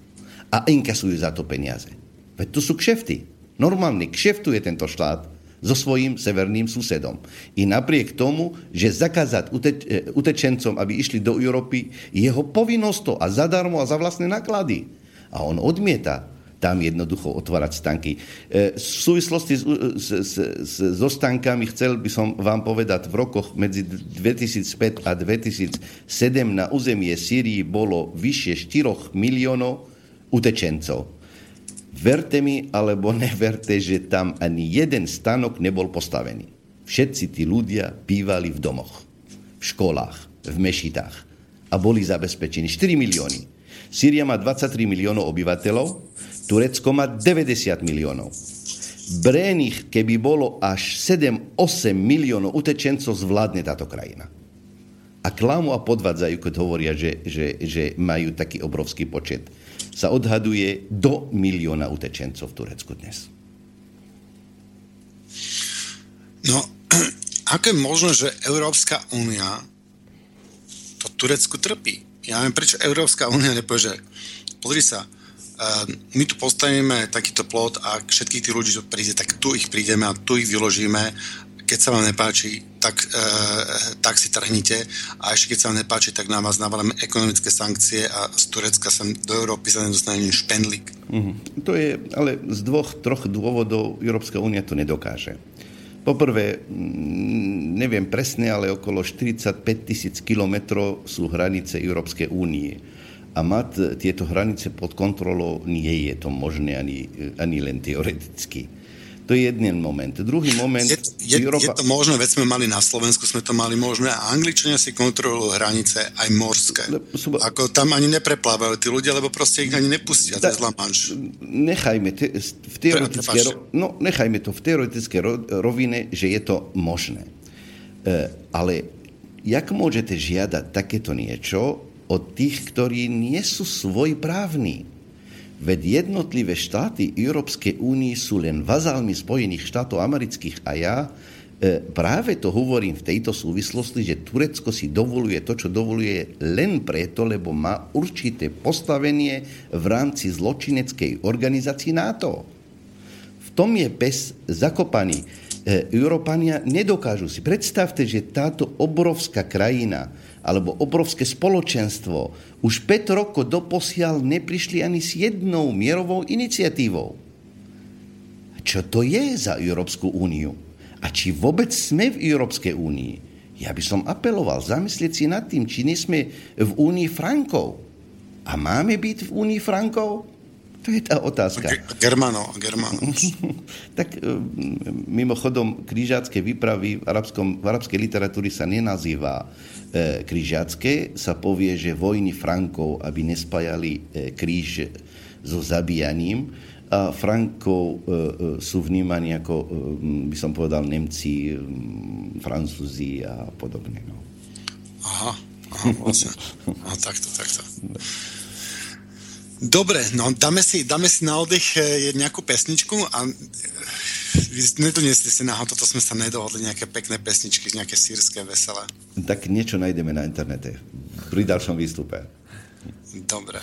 A inkasujú za to peniaze. Veď to sú kšefty. Normálne kšeftuje tento štát so svojím severným susedom. I napriek tomu, že zakázať uteč- e, utečencom, aby išli do Európy, jeho povinnosť to a zadarmo a za vlastné náklady. A on odmieta tam jednoducho otvárať stanky. E, v súvislosti s, s, s, so stankami chcel by som vám povedať, v rokoch medzi 2005 a 2007 na územie Sýrii bolo vyššie 4 miliónov utečencov. Verte mi alebo neverte, že tam ani jeden stanok nebol postavený. Všetci tí ľudia bývali v domoch, v školách, v mešitách a boli zabezpečení. 4 milióny. Sýria má 23 miliónov obyvateľov, Turecko má 90 miliónov. Brenich, keby bolo až 7-8 miliónov utečencov, zvládne táto krajina. A klamu a podvádzajú, keď hovoria, že, že, že majú taký obrovský počet sa odhaduje do milióna utečencov v Turecku dnes. No, ako je možné, že Európska únia to Turecku trpí? Ja neviem, prečo Európska únia nepovie, že pozri sa, ehm, my tu postavíme takýto plot a všetkých tých ľudí, čo príde, tak tu ich prídeme a tu ich vyložíme keď sa vám nepáči, tak, e, tak si trhnite a ešte keď sa vám nepáči, tak na vás navalíme ekonomické sankcie a z Turecka sa do Európy sa nedostane ani špendlík. Mm-hmm. To je, ale z dvoch, troch dôvodov Európska únia to nedokáže. Poprvé, neviem presne, ale okolo 45 tisíc kilometrov sú hranice Európskej únie. A mať tieto hranice pod kontrolou nie je to možné ani, ani len teoreticky. To je jeden moment. Druhý moment... Je, je, Európa... je to možné, veď sme mali na Slovensku, sme to mali možné a Angličania si kontrolujú hranice aj morské. Sú... Ako tam ani nepreplávajú tí ľudia, lebo proste ich ani nepustia Ta, cez La Manche. Nechajme, te, v teoretické, no, nechajme to v teoretické rovine, že je to možné. E, ale jak môžete žiadať takéto niečo od tých, ktorí nie sú svojprávni? Veď jednotlivé štáty Európskej únie sú len vazálmi Spojených štátov amerických a ja e, práve to hovorím v tejto súvislosti, že Turecko si dovoluje to, čo dovoluje len preto, lebo má určité postavenie v rámci zločineckej organizácii NATO. V tom je pes zakopaný. E, Európania nedokážu si. Predstavte, že táto obrovská krajina, alebo obrovské spoločenstvo už 5 rokov doposiaľ neprišli ani s jednou mierovou iniciatívou. Čo to je za Európsku úniu? A či vôbec sme v Európskej únii? Ja by som apeloval zamyslieť si nad tým, či nie sme v únii Frankov. A máme byť v únii Frankov? To je tá otázka. Germano, Germano. tak e, mimochodom, krížacké výpravy v, arabskom, v arabskej literatúre sa nenazýva e, krížacké, sa povie, že vojny Frankov, aby nespájali e, kríž so zabíjaním, a Frankov e, sú vnímaní ako, by som povedal, Nemci, Francúzi a podobne. No. Aha, aha, vlastne. Aha, takto, takto. Dobre, no dáme si, dáme si na oddych e, nejakú pesničku a e, vy nedoniesli si náhodou, toto sme sa nedohodli, nejaké pekné pesničky, nejaké sírske, veselé. Tak niečo nájdeme na internete pri ďalšom výstupe. Dobre.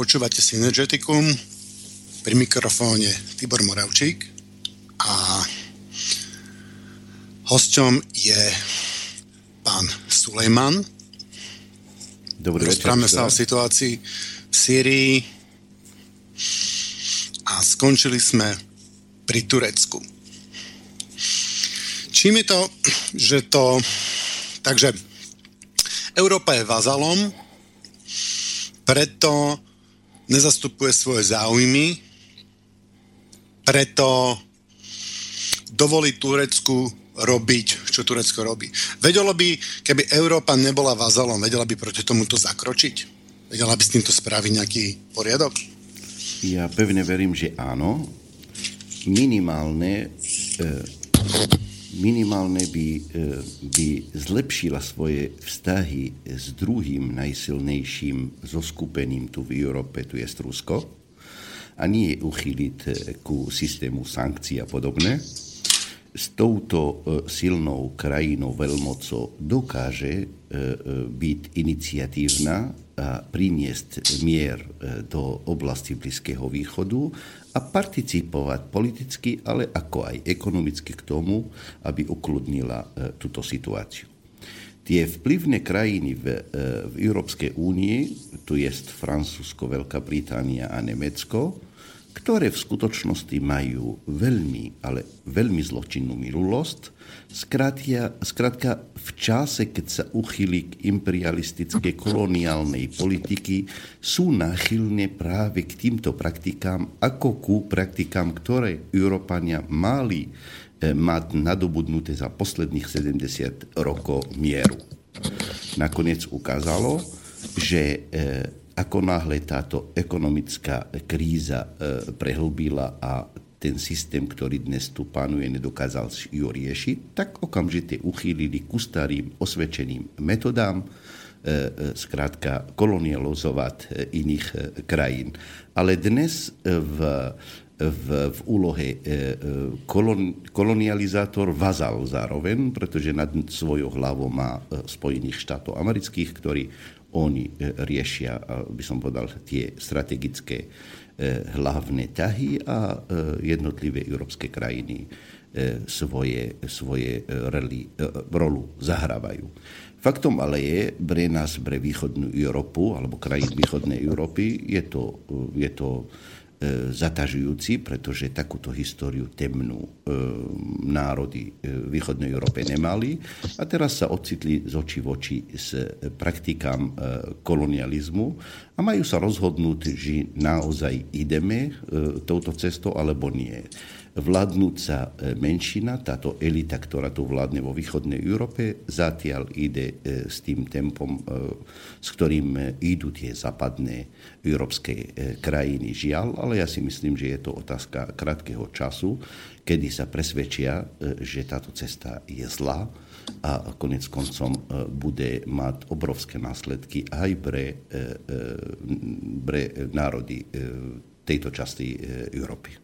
Počúvate Synergeticum, pri mikrofóne Tibor Moravčík a hosťom je pán Sulejman. Dobrý Rozprávame sa o situácii v Syrii a skončili sme pri Turecku. Čím je to, že to... Takže Európa je vazalom, preto nezastupuje svoje záujmy, preto dovolí Turecku robiť, čo Turecko robí. Vedelo by, keby Európa nebola vazalom, vedela by proti tomuto zakročiť? Vedela by s týmto spraviť nejaký poriadok? Ja pevne verím, že áno. Minimálne, e, minimálne by, e, by zlepšila svoje vztahy s druhým najsilnejším zoskupením tu v Európe, tu je Rusko a nie uchyliť e, ku systému sankcií a podobne. S touto e, silnou krajinou veľmocou dokáže byť iniciatívna a priniesť mier do oblasti Blízkeho východu a participovať politicky, ale ako aj ekonomicky k tomu, aby ukludnila túto situáciu. Tie vplyvné krajiny v, v Európskej únii, tu je Francúzsko, Veľká Británia a Nemecko, ktoré v skutočnosti majú veľmi, ale veľmi zločinnú minulosť, skrátka v čase, keď sa uchyli k imperialistickej koloniálnej politiky, sú náchylné práve k týmto praktikám, ako ku praktikám, ktoré Európania mali eh, mať nadobudnuté za posledných 70 rokov mieru. Nakoniec ukázalo, že eh, ako náhle táto ekonomická kríza e, prehlbila a ten systém, ktorý dnes tu panuje, nedokázal ju riešiť, tak okamžite uchýlili ku starým osvedčeným metodám, zkrátka e, kolonializovať e, iných krajín. Ale dnes v, v, v úlohe kolon, kolonializátor vazal zároveň, pretože nad svojou hlavou má Spojených štátov amerických, ktorí oni e, riešia, by som povedal, tie strategické e, hlavné ťahy a e, jednotlivé európske krajiny svoje, svoje roli, rolu zahrávajú. Faktom ale je, pre nás, pre východnú Európu, alebo krajín východnej Európy, je to, je to zatažujúci, pretože takúto históriu temnú e, národy e, východnej Európe nemali. A teraz sa ocitli z očí v oči s praktikám kolonializmu a majú sa rozhodnúť, že naozaj ideme touto cestou alebo nie vládnúca e, menšina, táto elita, ktorá tu vládne vo východnej Európe, zatiaľ ide e, s tým tempom, e, s ktorým idú tie západné európske krajiny. Žiaľ, ale ja si myslím, že je to otázka krátkeho času, kedy sa presvedčia, že táto cesta je zlá a konec koncom bude mať obrovské následky aj pre, pre národy tejto časti Európy.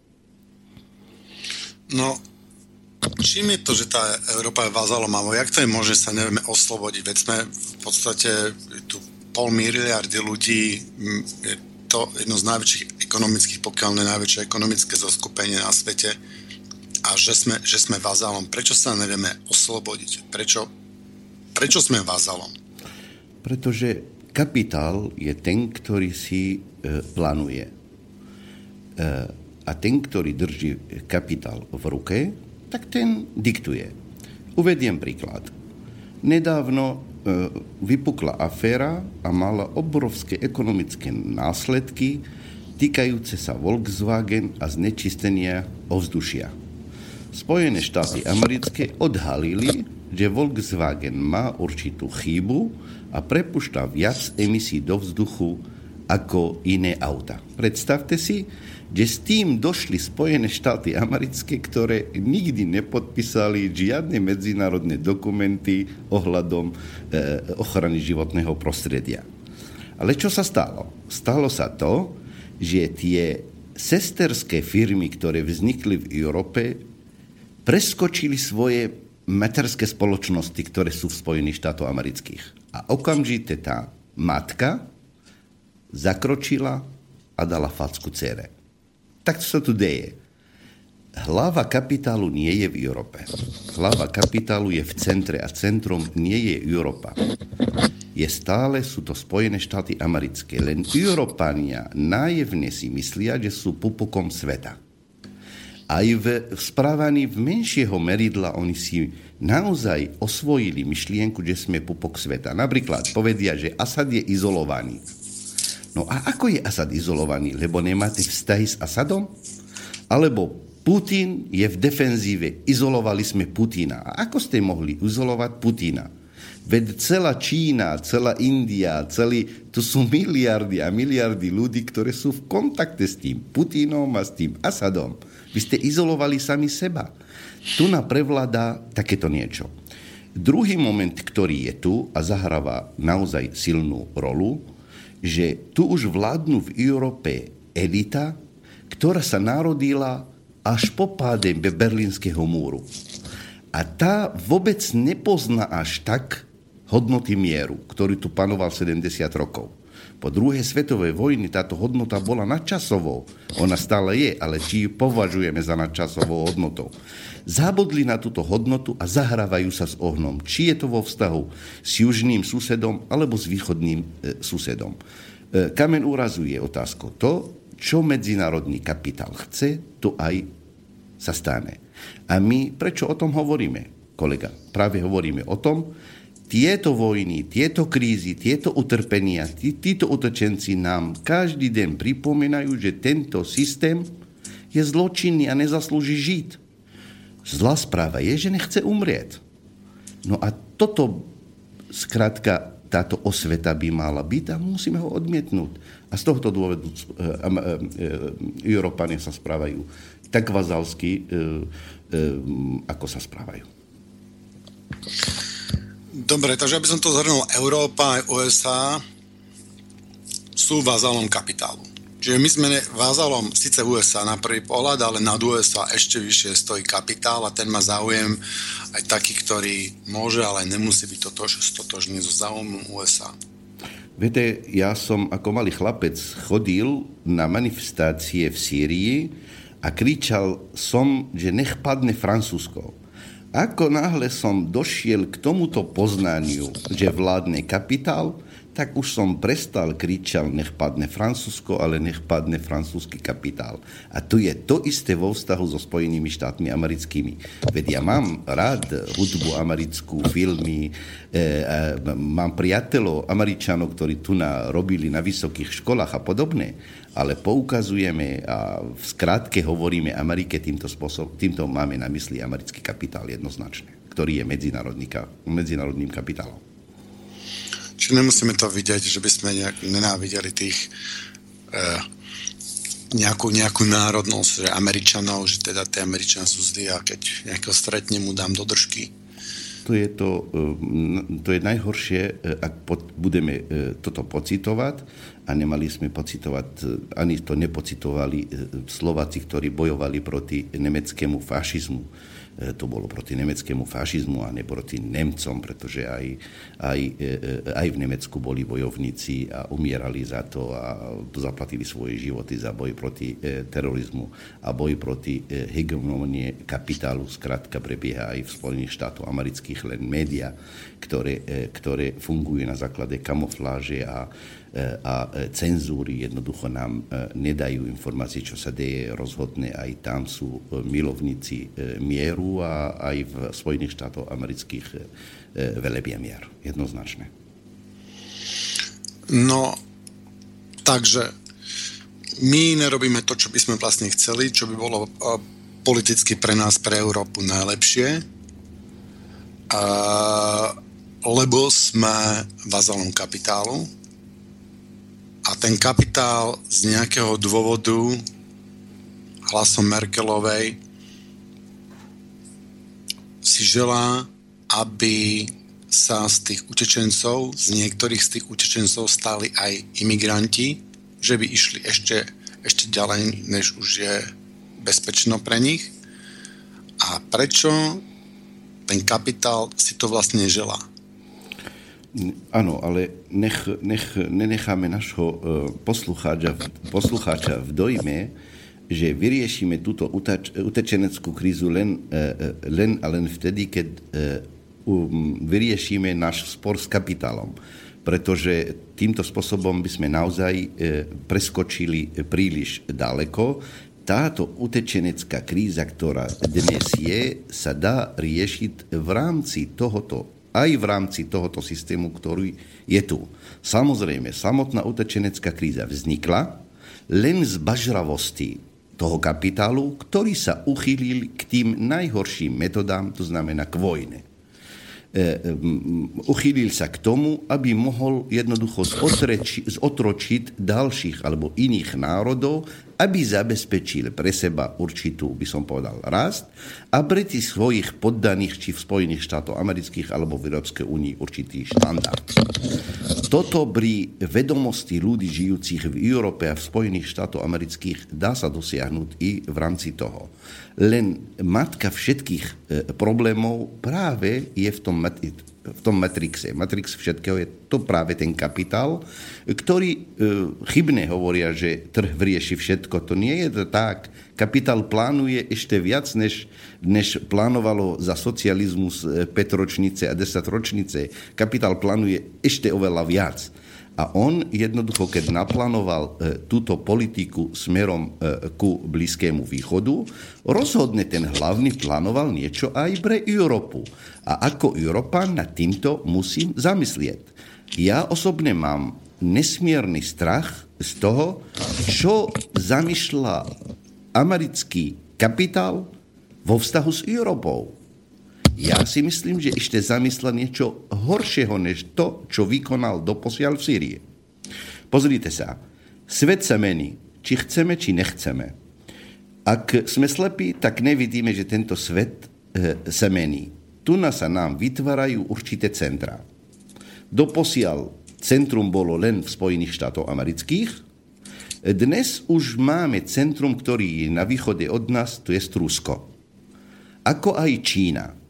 No, čím je to, že tá Európa je vazalom, alebo jak to je možné, sa nevieme oslobodiť? Veď sme v podstate tu pol miliardy ľudí, je to jedno z najväčších ekonomických, pokiaľ ne najväčšie ekonomické zoskupenie na svete a že sme, že sme vazalom. Prečo sa nevieme oslobodiť? Prečo, prečo sme vazalom? Pretože kapitál je ten, ktorý si e, plánuje. E, a ten, ktorý drží kapitál v ruke, tak ten diktuje. Uvediem príklad. Nedávno e, vypukla aféra a mala obrovské ekonomické následky týkajúce sa Volkswagen a znečistenia ovzdušia. Spojené štáty americké odhalili, že Volkswagen má určitú chybu a prepušťa viac emisí do vzduchu ako iné auta. Predstavte si, že s tým došli Spojené štáty americké, ktoré nikdy nepodpísali žiadne medzinárodné dokumenty ohľadom e, ochrany životného prostredia. Ale čo sa stalo? Stalo sa to, že tie sesterské firmy, ktoré vznikli v Európe, preskočili svoje materské spoločnosti, ktoré sú v Spojených štátoch amerických. A okamžite tá matka zakročila a dala facku cere. Tak sa tu deje. Hlava kapitálu nie je v Európe. Hlava kapitálu je v centre a centrom nie je Európa. Je stále, sú to Spojené štáty americké. Len Európania nájevne si myslia, že sú pupokom sveta. Aj v správaní v menšieho meridla oni si naozaj osvojili myšlienku, že sme pupok sveta. Napríklad povedia, že Asad je izolovaný. No a ako je Asad izolovaný? Lebo nemáte vztahy s Asadom? Alebo Putin je v defenzíve, izolovali sme Putina. A ako ste mohli izolovať Putina? Veď celá Čína, celá India, celý, to sú miliardy a miliardy ľudí, ktoré sú v kontakte s tým Putinom a s tým Asadom. Vy ste izolovali sami seba. Tu na prevláda takéto niečo. Druhý moment, ktorý je tu a zahráva naozaj silnú rolu, že tu už vládnu v Európe elita, ktorá sa narodila až po páde berlínskeho múru. A tá vôbec nepozná až tak hodnoty mieru, ktorý tu panoval 70 rokov. Po druhej svetovej vojny táto hodnota bola nadčasovou. Ona stále je, ale či ju považujeme za nadčasovou hodnotou. Zabudli na túto hodnotu a zahrávajú sa s ohnom. Či je to vo vztahu s južným susedom alebo s východným e, susedom. E, kamen úrazu je otázka to, čo medzinárodný kapitál chce, to aj sa stane. A my prečo o tom hovoríme, kolega? Práve hovoríme o tom, tieto vojny, tieto krízy, tieto utrpenia, tí, títo utečenci nám každý deň pripomínajú, že tento systém je zločinný a nezaslúži žiť. Zlá správa je, že nechce umrieť. No a toto, skrátka, táto osveta by mala byť a musíme ho odmietnúť. A z tohto dôvodu e, e, e, Európania sa správajú tak vazalsky, ako sa správajú. Dobre, takže aby som to zhrnul, Európa aj USA sú vazalom kapitálu. Čiže my sme vázalom síce USA na prvý pohľad, ale nad USA ešte vyššie stojí kapitál a ten má záujem aj taký, ktorý môže, ale nemusí byť totož, stotožný so záujmom USA. Viete, ja som ako malý chlapec chodil na manifestácie v Sýrii, a kričal som, že nech padne Francúzsko. Ako náhle som došiel k tomuto poznaniu, že vládne kapitál, tak už som prestal kričal, nech padne Francúzsko, ale nech padne francúzsky kapitál. A to je to isté vo vztahu so Spojenými štátmi americkými. Veď ja mám rád hudbu americkú, filmy, e, e, mám priateľov, Američanov, ktorí tu na, robili na vysokých školách a podobne, ale poukazujeme a v skratke hovoríme Amerike týmto spôsobom, týmto máme na mysli americký kapitál jednoznačne, ktorý je medzinárodným kapitálom. Či nemusíme to vidieť, že by sme nejak nenávideli tých e, nejakú, nejakú národnosť, že Američanov, že teda tie Američania sú zlí a keď nejakého stretne mu dám do držky. To je, to, e, to je najhoršie, e, ak budeme e, toto pocitovať a nemali sme pocitovať, ani to nepocitovali Slováci, ktorí bojovali proti nemeckému fašizmu to bolo proti nemeckému fašizmu a ne proti Nemcom, pretože aj, aj, e, e, aj v Nemecku boli bojovníci a umierali za to a zaplatili svoje životy za boj proti terorizmu a boj proti hegemonie kapitálu. Skrátka prebieha aj v Spojených štátoch amerických len média, ktoré, ktoré fungujú na základe kamufláže a a cenzúry jednoducho nám e, nedajú informácie, čo sa deje rozhodne. Aj tam sú e, milovníci e, mieru a aj v Spojených štátoch amerických velebia mier. Jednoznačne. No, takže my nerobíme to, čo by sme vlastne chceli, čo by bolo politicky pre nás, pre Európu najlepšie, a, lebo sme vazalom kapitálu, a ten kapitál z nejakého dôvodu hlasom Merkelovej si želá, aby sa z tých utečencov, z niektorých z tých utečencov stali aj imigranti, že by išli ešte, ešte ďalej, než už je bezpečno pre nich. A prečo ten kapitál si to vlastne želá? Áno, ale nech, nech nenecháme našho e, poslucháča, poslucháča v dojme, že vyriešime túto utečeneckú krízu len, e, e, len a len vtedy, keď um, vyriešime náš spor s kapitálom. Pretože týmto spôsobom by sme naozaj preskočili príliš ďaleko. Táto utečenecká kríza, ktorá dnes je, sa dá riešiť v rámci tohoto aj v rámci tohoto systému, ktorý je tu. Samozrejme, samotná utečenecká kríza vznikla len z bažravosti toho kapitálu, ktorý sa uchýlil k tým najhorším metodám, to znamená k vojne. E, uchýlil sa k tomu, aby mohol jednoducho zotročiť ďalších alebo iných národov, aby zabezpečil pre seba určitú, by som povedal, rast a pre tých svojich poddaných, či v Spojených štátoch amerických alebo v Európskej únii určitý štandard. Toto pri vedomosti ľudí žijúcich v Európe a v Spojených štátoch amerických dá sa dosiahnuť i v rámci toho. Len matka všetkých e, problémov práve je v tom, v tom matrixe. Matrix všetkého je to práve ten kapitál, ktorý e, chybne hovoria, že trh vrieši všetko. To nie je to tak. Kapitál plánuje ešte viac, než, než plánovalo za socializmus 5 e, ročnice a 10 ročnice. Kapitál plánuje ešte oveľa viac. A on jednoducho, keď naplánoval e, túto politiku smerom e, ku Blízkému východu, rozhodne ten hlavný plánoval niečo aj pre Európu. A ako Európan nad týmto musím zamyslieť. Ja osobne mám nesmierny strach z toho, čo zamýšľa americký kapitál vo vztahu s Európou. Ja si myslím, že ešte zamyslela niečo horšieho než to, čo vykonal doposiaľ v Sýrii. Pozrite sa, svet sa mení, či chceme, či nechceme. Ak sme slepí, tak nevidíme, že tento svet e, sa mení. Tu sa nám vytvárajú určité centra. Doposiaľ centrum bolo len v Spojených štátoch amerických. Dnes už máme centrum, ktorý je na východe od nás, to je Rusko. Ako aj Čína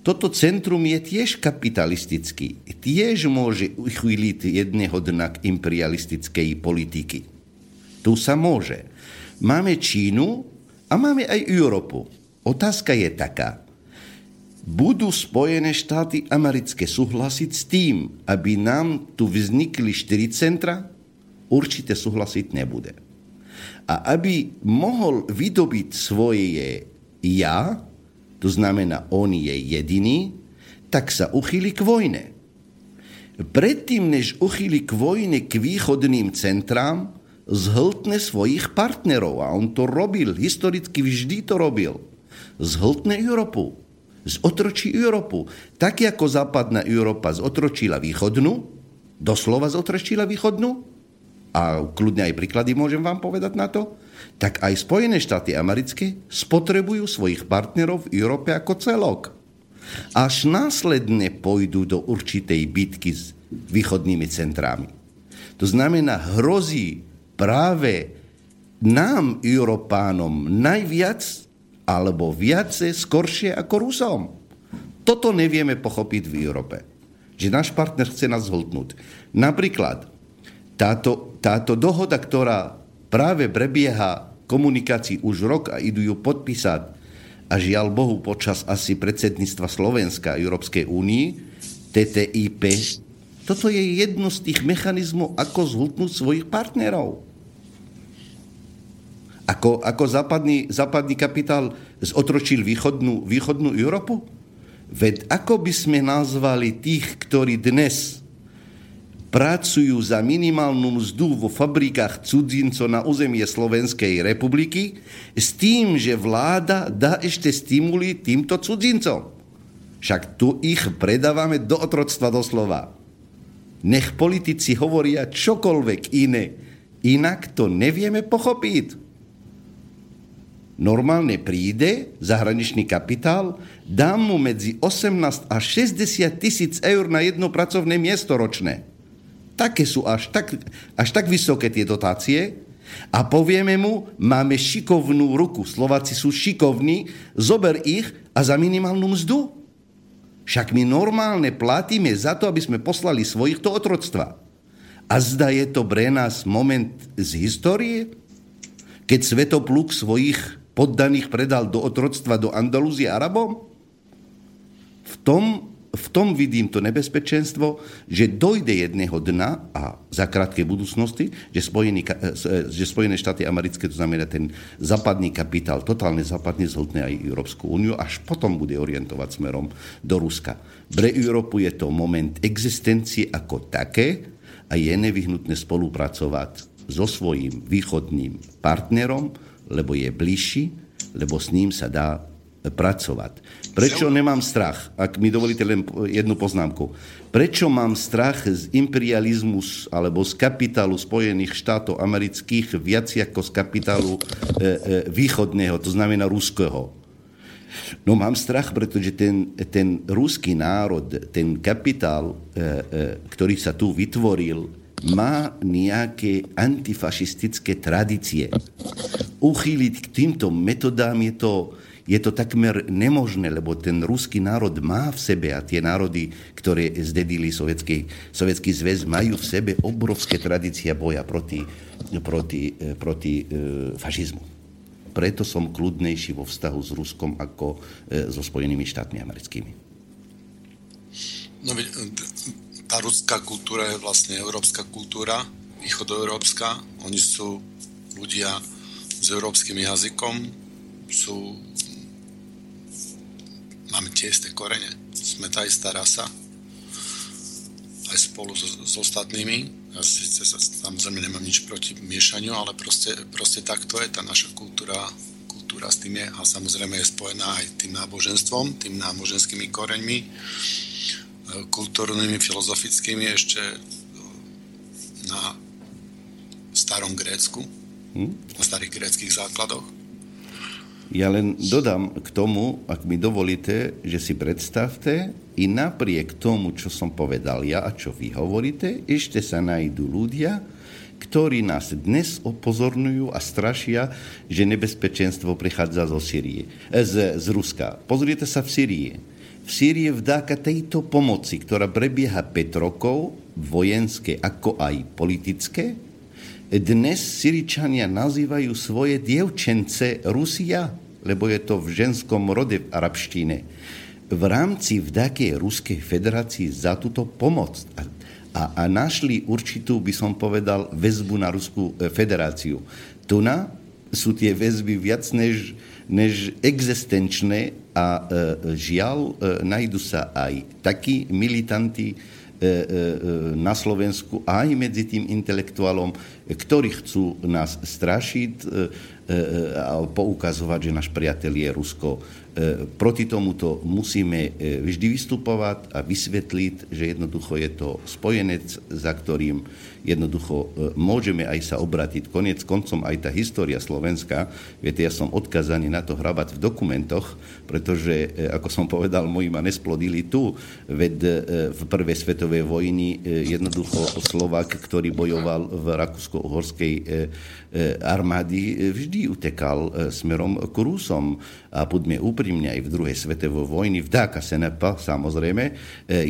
toto centrum je tiež kapitalistický. Tiež môže uchýliť jedného dna k imperialistickej politiky. Tu sa môže. Máme Čínu a máme aj Európu. Otázka je taká. Budú Spojené štáty americké súhlasiť s tým, aby nám tu vznikli štyri centra? Určite súhlasiť nebude. A aby mohol vydobiť svoje ja, to znamená, on je jediný, tak sa uchýli k vojne. Predtým, než uchýli k vojne k východným centrám, zhltne svojich partnerov. A on to robil, historicky vždy to robil. Zhltne Európu. Zotročí Európu. Tak ako západná Európa zotročila východnú, doslova zotročila východnú, a kľudne aj príklady môžem vám povedať na to, tak aj Spojené štáty americké spotrebujú svojich partnerov v Európe ako celok. Až následne pôjdu do určitej bitky s východnými centrami. To znamená, hrozí práve nám, Európánom, najviac alebo viace skoršie ako Rusom. Toto nevieme pochopiť v Európe. Že náš partner chce nás zhltnúť. Napríklad, táto, táto dohoda, ktorá práve prebieha komunikácii už rok a idú ju podpísať a žiaľ Bohu počas asi predsedníctva Slovenska Európskej únii, TTIP, toto je jedno z tých mechanizmov, ako zhutnúť svojich partnerov. Ako, ako západný, západný kapitál zotročil východnú, východnú Európu? Veď ako by sme nazvali tých, ktorí dnes pracujú za minimálnu mzdu vo fabrikách cudzincov na územie Slovenskej republiky s tým, že vláda dá ešte stimuly týmto cudzincom. Však tu ich predávame do otroctva doslova. Nech politici hovoria čokoľvek iné, inak to nevieme pochopiť. Normálne príde zahraničný kapitál, dá mu medzi 18 a 60 tisíc eur na jedno pracovné miesto ročné také sú až tak, až tak vysoké tie dotácie a povieme mu, máme šikovnú ruku, Slováci sú šikovní, zober ich a za minimálnu mzdu. Však my normálne platíme za to, aby sme poslali svojich do otroctva. A zda je to pre nás moment z histórie, keď Svetopluk svojich poddaných predal do otroctva do Andalúzie Arabom? V tom v tom vidím to nebezpečenstvo, že dojde jedného dna a za krátkej budúcnosti, že, Spojený, e, že Spojené štáty americké, to znamená ten západný kapitál, totálne západne zhltne aj Európsku úniu, až potom bude orientovať smerom do Ruska. Pre Európu je to moment existencie ako také a je nevyhnutné spolupracovať so svojím východným partnerom, lebo je bližší, lebo s ním sa dá pracovať. Prečo nemám strach? Ak mi dovolíte len jednu poznámku. Prečo mám strach z imperializmu alebo z kapitálu Spojených štátov amerických viac ako z kapitálu e, e, východného, to znamená ruského? No mám strach, pretože ten, ten ruský národ, ten kapitál, e, e, ktorý sa tu vytvoril, má nejaké antifašistické tradície. Uchýliť k týmto metodám je to, je to takmer nemožné, lebo ten ruský národ má v sebe a tie národy, ktoré zdedili sovietský, sovietský zväz, majú v sebe obrovské tradície boja proti, proti, eh, proti e, fašizmu. Preto som kľudnejší vo vztahu s Ruskom ako e, so Spojenými štátmi americkými. No, tá ruská kultúra je vlastne európska kultúra, východoeurópska. Oni sú ľudia s európskym jazykom, sú máme tie isté korene, sme tá istá rasa, aj spolu s, s ostatnými. Ja síce sa, samozrejme nemám nič proti miešaniu, ale proste, proste takto je tá naša kultúra, kultúra s tým je a samozrejme je spojená aj tým náboženstvom, tým náboženskými koreňmi, e, kultúrnymi, filozofickými ešte e, na starom Grécku, hm? na starých gréckých základoch ja len dodám k tomu, ak mi dovolíte, že si predstavte, i napriek tomu, čo som povedal ja a čo vy hovoríte, ešte sa nájdú ľudia, ktorí nás dnes opozorňujú a strašia, že nebezpečenstvo prichádza zo Syrie, eh, z, z Ruska. Pozrite sa v Syrii. V Sýrii vďaka tejto pomoci, ktorá prebieha 5 rokov, vojenské ako aj politické, dnes Syričania nazývajú svoje dievčence Rusia, lebo je to v ženskom rode v arabštine. V rámci vďakej Ruskej federácii za túto pomoc a, a, a našli určitú, by som povedal, väzbu na Ruskú e, federáciu. Tu na sú tie väzby viac než, než existenčné a e, žiaľ, e, najdu sa aj takí militanti, E, e, na Slovensku aj medzi tým intelektuálom, ktorí chcú nás strašiť e, a poukazovať, že náš priateľ je Rusko. Proti tomuto musíme vždy vystupovať a vysvetliť, že jednoducho je to spojenec, za ktorým jednoducho môžeme aj sa obratiť. Konec koncom aj tá história Slovenska, viete, ja som odkazaný na to hrabať v dokumentoch, pretože, ako som povedal, moji ma nesplodili tu, veď v prvej svetovej vojny jednoducho Slovak, ktorý bojoval v Rakúsko-Uhorskej armády, vždy utekal e, smerom k Rusom. A buďme úprimne, aj v druhej svetovej vojny, vďaka Senepa, samozrejme, e,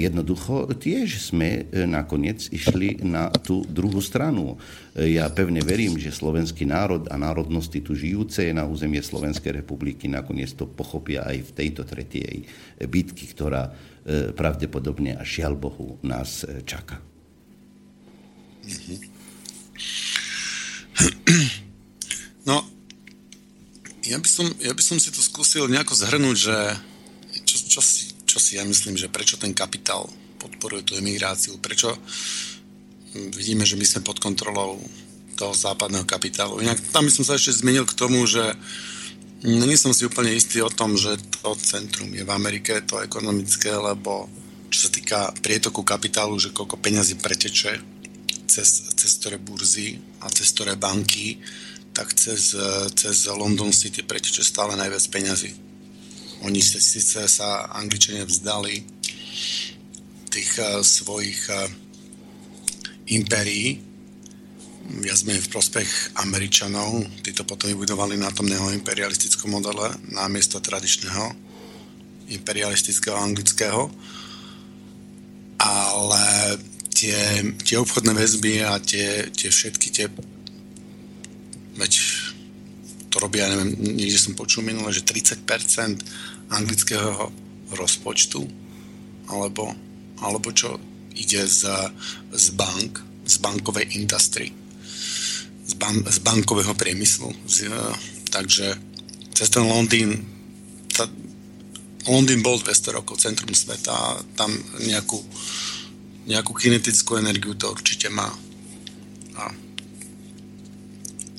jednoducho tiež sme e, nakoniec išli na tú druhú stranu. Ja pevne verím, že slovenský národ a národnosti tu žijúce na územie Slovenskej republiky nakoniec to pochopia aj v tejto tretej bitky, ktorá pravdepodobne a žiaľ Bohu nás čaká. No, ja by, som, ja by som si to skúsil nejako zhrnúť, že čo, čo, si, čo si ja myslím, že prečo ten kapitál podporuje tú emigráciu, prečo vidíme, že my sme pod kontrolou toho západného kapitálu. Inak tam by som sa ešte zmenil k tomu, že nie som si úplne istý o tom, že to centrum je v Amerike, to ekonomické, lebo čo sa týka prietoku kapitálu, že koľko peňazí preteče cez, cez ktoré burzy a cez ktoré banky, tak cez, cez London City preteče stále najviac peňazí. Oni síce sa Angličania vzdali tých uh, svojich uh, impérií, viac menej v prospech Američanov. Títo potom vybudovali na tom neoimperialistickom modele namiesto tradičného imperialistického anglického, ale tie, tie obchodné väzby a tie, tie všetky tie veď to robia, neviem, niekde som počul minule, že 30% anglického rozpočtu alebo, alebo čo ide z, z bank, z bankovej industry, z, ban, z bankového priemyslu. Z, takže cez ten Londýn tá, Londýn bol 200 rokov centrum sveta a tam nejakú, nejakú kinetickú energiu to určite má. A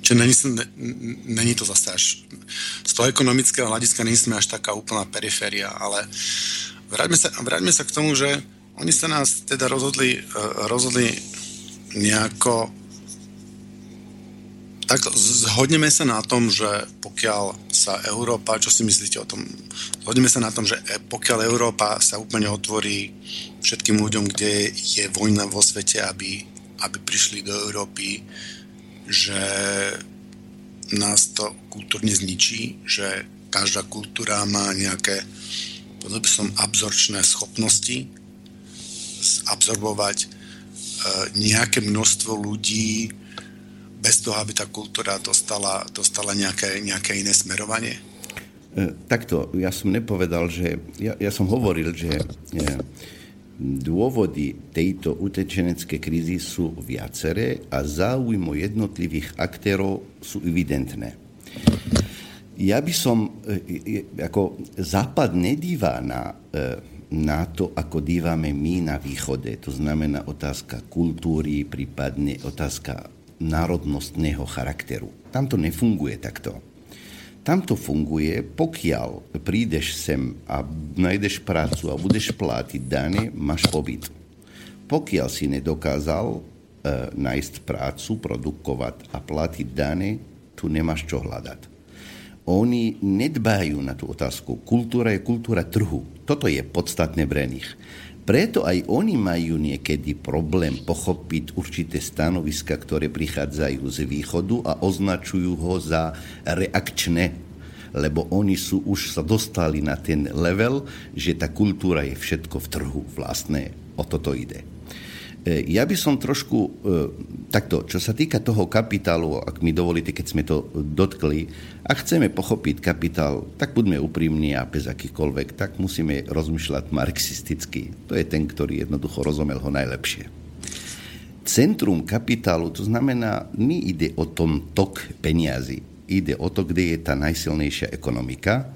Čiže není, není to zase až z toho ekonomického hľadiska není sme až taká úplná periféria, ale vráťme sa, vráťme sa k tomu, že oni sa nás teda rozhodli, eh, rozhodli nejako tak zhodneme sa na tom, že pokiaľ sa Európa, čo si myslíte o tom, zhodneme sa na tom, že e, pokiaľ Európa sa úplne otvorí všetkým ľuďom, kde je vojna vo svete, aby, aby prišli do Európy, že nás to kultúrne zničí, že každá kultúra má nejaké, by som, absorčné schopnosti absorbovať e, nejaké množstvo ľudí bez toho, aby tá kultúra dostala, dostala nejaké, nejaké iné smerovanie? E, takto, ja som nepovedal, že... Ja, ja som hovoril, že e, dôvody tejto utečenecké krízy sú viaceré a záujmo jednotlivých aktérov sú evidentné. Ja by som, e, ako Západ nedíva na, na to, ako dívame my na východe. To znamená otázka kultúry, prípadne otázka národnostného charakteru. Tam to nefunguje takto. Tam to funguje, pokiaľ prídeš sem a najdeš prácu a budeš platiť dane, máš pobyt. Pokiaľ si nedokázal e, nájsť prácu, produkovať a platiť dane, tu nemáš čo hľadať. Oni nedbajú na tú otázku. Kultúra je kultúra trhu. Toto je podstatné pre nich. Preto aj oni majú niekedy problém pochopiť určité stanoviska, ktoré prichádzajú z východu a označujú ho za reakčné, lebo oni sú už sa dostali na ten level, že tá kultúra je všetko v trhu vlastné. O toto ide. E, ja by som trošku, e, takto, čo sa týka toho kapitálu, ak mi dovolíte, keď sme to dotkli, ak chceme pochopiť kapitál, tak buďme úprimní a bez akýchkoľvek, tak musíme rozmýšľať marxisticky. To je ten, ktorý jednoducho rozumel ho najlepšie. Centrum kapitálu, to znamená, nie ide o tom tok peniazy, ide o to, kde je tá najsilnejšia ekonomika,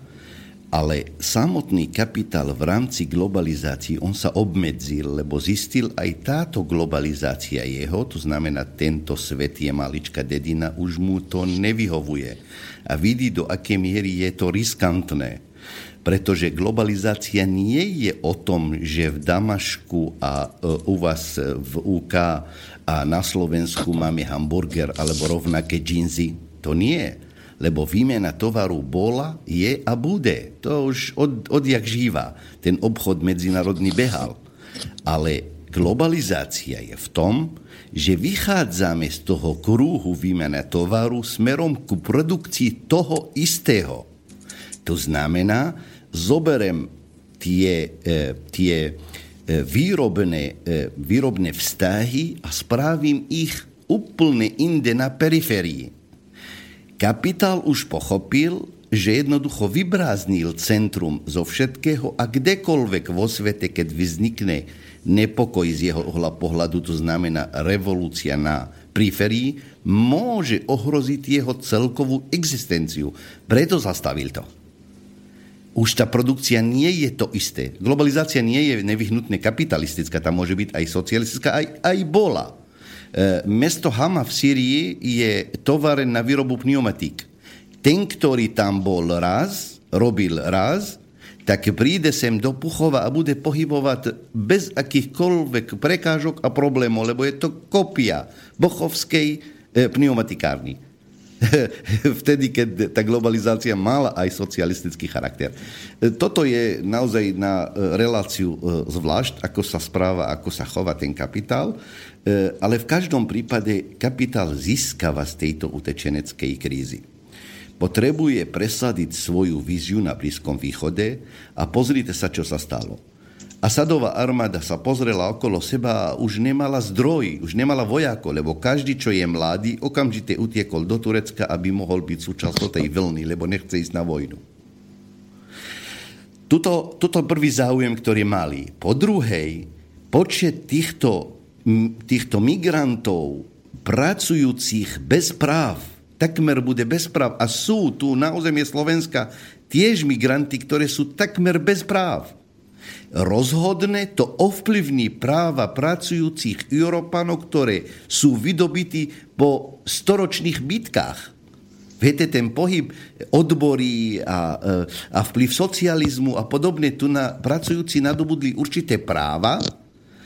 ale samotný kapitál v rámci globalizácie, on sa obmedzil, lebo zistil aj táto globalizácia jeho, to znamená, tento svet je maličká dedina, už mu to nevyhovuje. A vidí, do aké miery je to riskantné. Pretože globalizácia nie je o tom, že v Damašku a e, u vás v UK a na Slovensku máme hamburger alebo rovnaké džínsy. To nie lebo výmena tovaru bola, je a bude. To už od, odjak žíva. Ten obchod medzinárodný behal. Ale globalizácia je v tom, že vychádzame z toho krúhu výmena tovaru smerom ku produkcii toho istého. To znamená, zoberem tie, e, tie e, výrobné, e, výrobné vztahy a spravím ich úplne inde na periférii. Kapitál už pochopil, že jednoducho vybráznil centrum zo všetkého a kdekoľvek vo svete, keď vznikne nepokoj z jeho pohľadu, to znamená revolúcia na periferii, môže ohroziť jeho celkovú existenciu. Preto zastavil to. Už tá produkcia nie je to isté. Globalizácia nie je nevyhnutne kapitalistická, tam môže byť aj socialistická, aj, aj bola mesto Hama v Syrii je továren na výrobu pneumatík. Ten, ktorý tam bol raz, robil raz, tak príde sem do Puchova a bude pohybovať bez akýchkoľvek prekážok a problémov, lebo je to kopia bochovskej e, pneumatikárny. Vtedy, keď tá globalizácia mala aj socialistický charakter. E, toto je naozaj na reláciu zvlášť, ako sa správa, ako sa chová ten kapitál. Ale v každom prípade kapitál získava z tejto utečeneckej krízy. potrebuje presadiť svoju víziu na Blízkom východe a pozrite sa, čo sa stalo. Asadová armáda sa pozrela okolo seba a už nemala zdroj, už nemala vojakov, lebo každý, čo je mladý, okamžite utiekol do Turecka, aby mohol byť súčasťou tej vlny, lebo nechce ísť na vojnu. Tuto, tuto prvý záujem, ktorý mali. Po druhej, počet týchto, týchto migrantov pracujúcich bez práv, takmer bude bez práv a sú tu na územie Slovenska tiež migranti, ktoré sú takmer bez práv rozhodne to ovplyvní práva pracujúcich Európanov, ktoré sú vydobití po storočných bitkách. Viete, ten pohyb odborí a, a vplyv socializmu a podobne, tu na pracujúci nadobudli určité práva,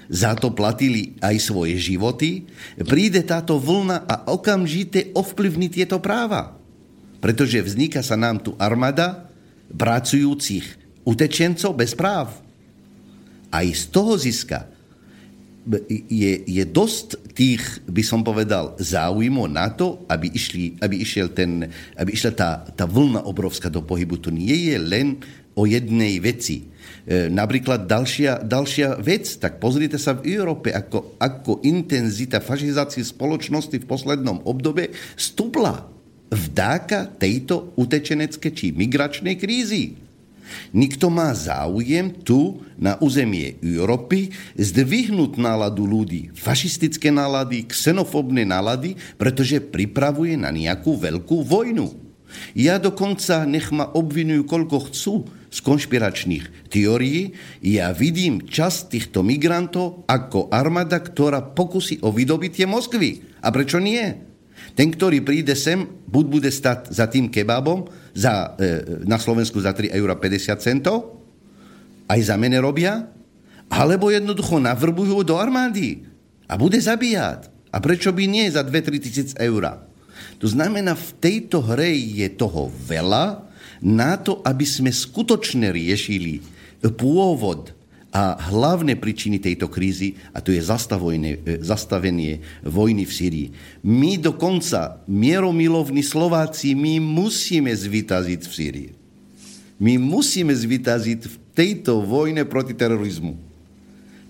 za to platili aj svoje životy, príde táto vlna a okamžite ovplyvní tieto práva. Pretože vzniká sa nám tu armáda pracujúcich utečencov bez práv aj z toho ziska je, je dosť tých, by som povedal, záujmov na to, aby, išli, aby, išiel ten, aby išla tá, tá vlna obrovská do pohybu. To nie je len o jednej veci. E, napríklad ďalšia, ďalšia vec, tak pozrite sa v Európe, ako, ako intenzita fašizácie spoločnosti v poslednom obdobe stúpla vdáka tejto utečenecké či migračnej krízy. Nikto má záujem tu na územie Európy zdvihnúť náladu ľudí, fašistické nálady, xenofobné nálady, pretože pripravuje na nejakú veľkú vojnu. Ja dokonca, nech ma obvinujú koľko chcú z konšpiračných teórií, ja vidím časť týchto migrantov ako armáda, ktorá pokusí o vydobitie Moskvy. A prečo nie? Ten, ktorý príde sem, buď bude stať za tým kebabom za, e, na Slovensku za 3,50 eur, aj za mene robia, alebo jednoducho navrbujú do armády a bude zabíjať. A prečo by nie za 2-3 tisíc eur? To znamená, v tejto hre je toho veľa na to, aby sme skutočne riešili pôvod a hlavné príčiny tejto krízy, a to je e, zastavenie vojny v Syrii. My dokonca, mieromilovní Slováci, my musíme zvytaziť v Syrii. My musíme zvytaziť v tejto vojne proti terorizmu.